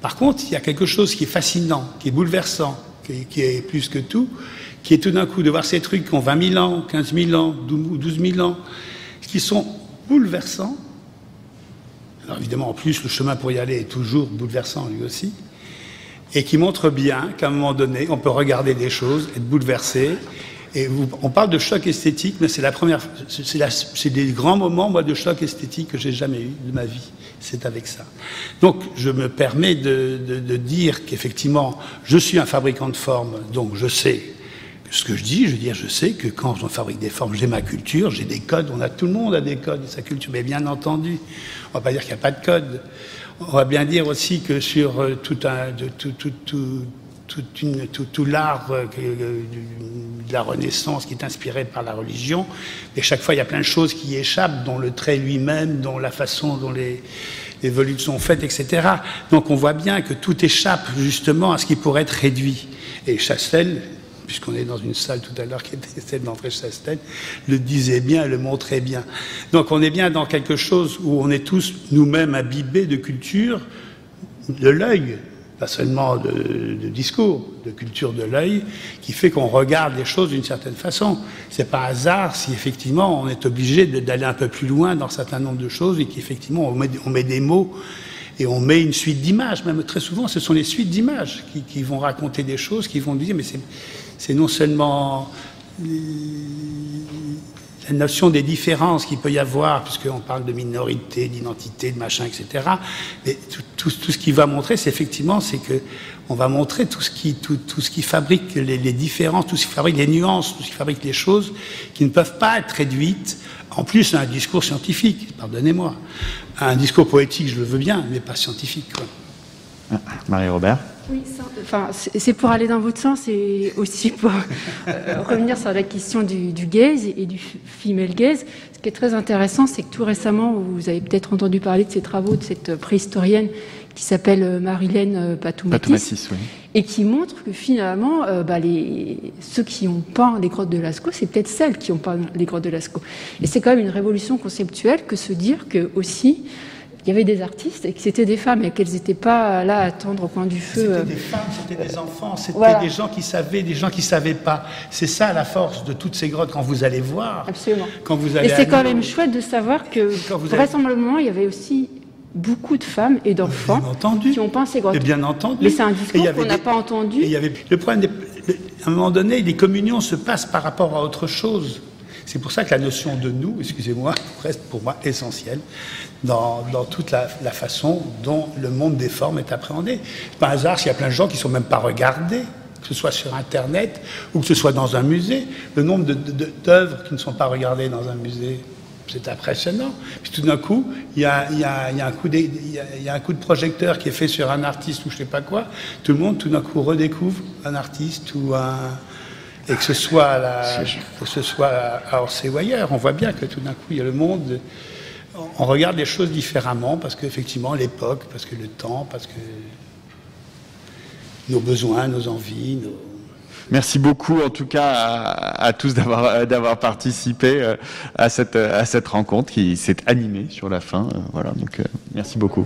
Par contre, il y a quelque chose qui est fascinant, qui est bouleversant, qui est plus que tout, qui est tout d'un coup de voir ces trucs qui ont 20 000 ans, 15 000 ans, 12 000 ans, qui sont bouleversants. Alors évidemment, en plus, le chemin pour y aller est toujours bouleversant lui aussi, et qui montrent bien qu'à un moment donné, on peut regarder des choses, être bouleversé. Et on parle de choc esthétique, mais c'est la première, c'est des grands moments, moi, de choc esthétique que j'ai jamais eu de ma vie. C'est avec ça. Donc, je me permets de dire qu'effectivement, je suis un fabricant de formes, donc je sais ce que je dis, je veux dire, je sais que quand on fabrique des formes, j'ai ma culture, j'ai des codes, on a tout le monde a des codes et sa culture, mais bien entendu, on va pas dire qu'il n'y a pas de code. On va bien dire aussi que sur euh, tout un, tout, tout, tout, tout, tout l'art euh, de la Renaissance qui est inspiré par la religion, et chaque fois il y a plein de choses qui échappent, dont le trait lui-même, dont la façon dont les, les volutes sont faites, etc. Donc on voit bien que tout échappe justement à ce qui pourrait être réduit. Et Chastel, puisqu'on est dans une salle tout à l'heure qui était celle d'André Chastel, le disait bien, le montrait bien. Donc on est bien dans quelque chose où on est tous nous-mêmes imbibés de culture, de l'œil, pas seulement de, discours, de culture de l'œil, qui fait qu'on regarde les choses d'une certaine façon. C'est pas hasard si effectivement on est obligé d'aller un peu plus loin dans un certain nombre de choses et qu'effectivement on met, on met des mots et on met une suite d'images. Même très souvent, ce sont les suites d'images qui, vont raconter des choses, qui vont dire, mais c'est non seulement la notion des différences qu'il peut y avoir, puisqu'on parle de minorité, d'identité, de machin, etc. Mais tout, ce qui va montrer, c'est effectivement, c'est que on va montrer tout ce qui, tout, ce qui fabrique les, les, différences, tout ce qui fabrique les nuances, tout ce qui fabrique les choses qui ne peuvent pas être réduites, en plus à un discours scientifique, pardonnez-moi. Un discours poétique, je le veux bien, mais pas scientifique. Ah, Marie-Robert oui, enfin, c'est pour aller dans votre sens et aussi pour euh, revenir sur la question du, gaze et du female gaze. Ce qui est très intéressant, c'est que tout récemment, vous avez peut-être entendu parler de ces travaux de cette préhistorienne qui s'appelle euh, Marilène euh, Patoumatis, et qui montre que finalement, bah, les, ceux qui ont peint les grottes de Lascaux, c'est peut-être celles qui ont peint les grottes de Lascaux. Et c'est quand même une révolution conceptuelle que se dire que aussi il y avait des artistes et que c'était des femmes et qu'elles n'étaient pas là à attendre au coin du feu. C'était euh. des femmes, c'était des enfants, c'était des gens qui savaient, des gens qui savaient pas. C'est ça la force de toutes ces grottes quand vous allez voir. Absolument. Quand vous allez et c'est quand même chouette de savoir que vraisemblablement il y avait aussi beaucoup de femmes et d'enfants qui ont peint ces grottes. Et bien entendu. Mais c'est un discours qu'on n'a pas entendu. il y avait le problème, à un moment donné, les communions se passent par rapport à autre chose. C'est pour ça que la notion de nous, excusez-moi, (laughs) reste pour moi essentielle dans, toute la, façon dont le monde des formes est appréhendé. Par hasard s'il y a plein de gens qui ne sont même pas regardés, que ce soit sur Internet ou que ce soit dans un musée. Le nombre d'œuvres qui ne sont pas regardées dans un musée, c'est impressionnant. Puis tout d'un coup, il y, a, un coup de, y a un coup de projecteur qui est fait sur un artiste ou je sais pas quoi. Tout le monde, tout d'un coup, redécouvre un artiste ou un. Et que ce soit à, la, que ce soit à Orsay ou ailleurs, on voit bien que tout d'un coup, il y a le monde on regarde les choses différemment parce qu'effectivement, l'époque, parce que le temps, parce que nos besoins, nos envies, Merci beaucoup en tout cas à, tous d'avoir participé euh, à cette à cette rencontre qui s'est animée sur la fin. Euh, voilà donc euh, merci beaucoup.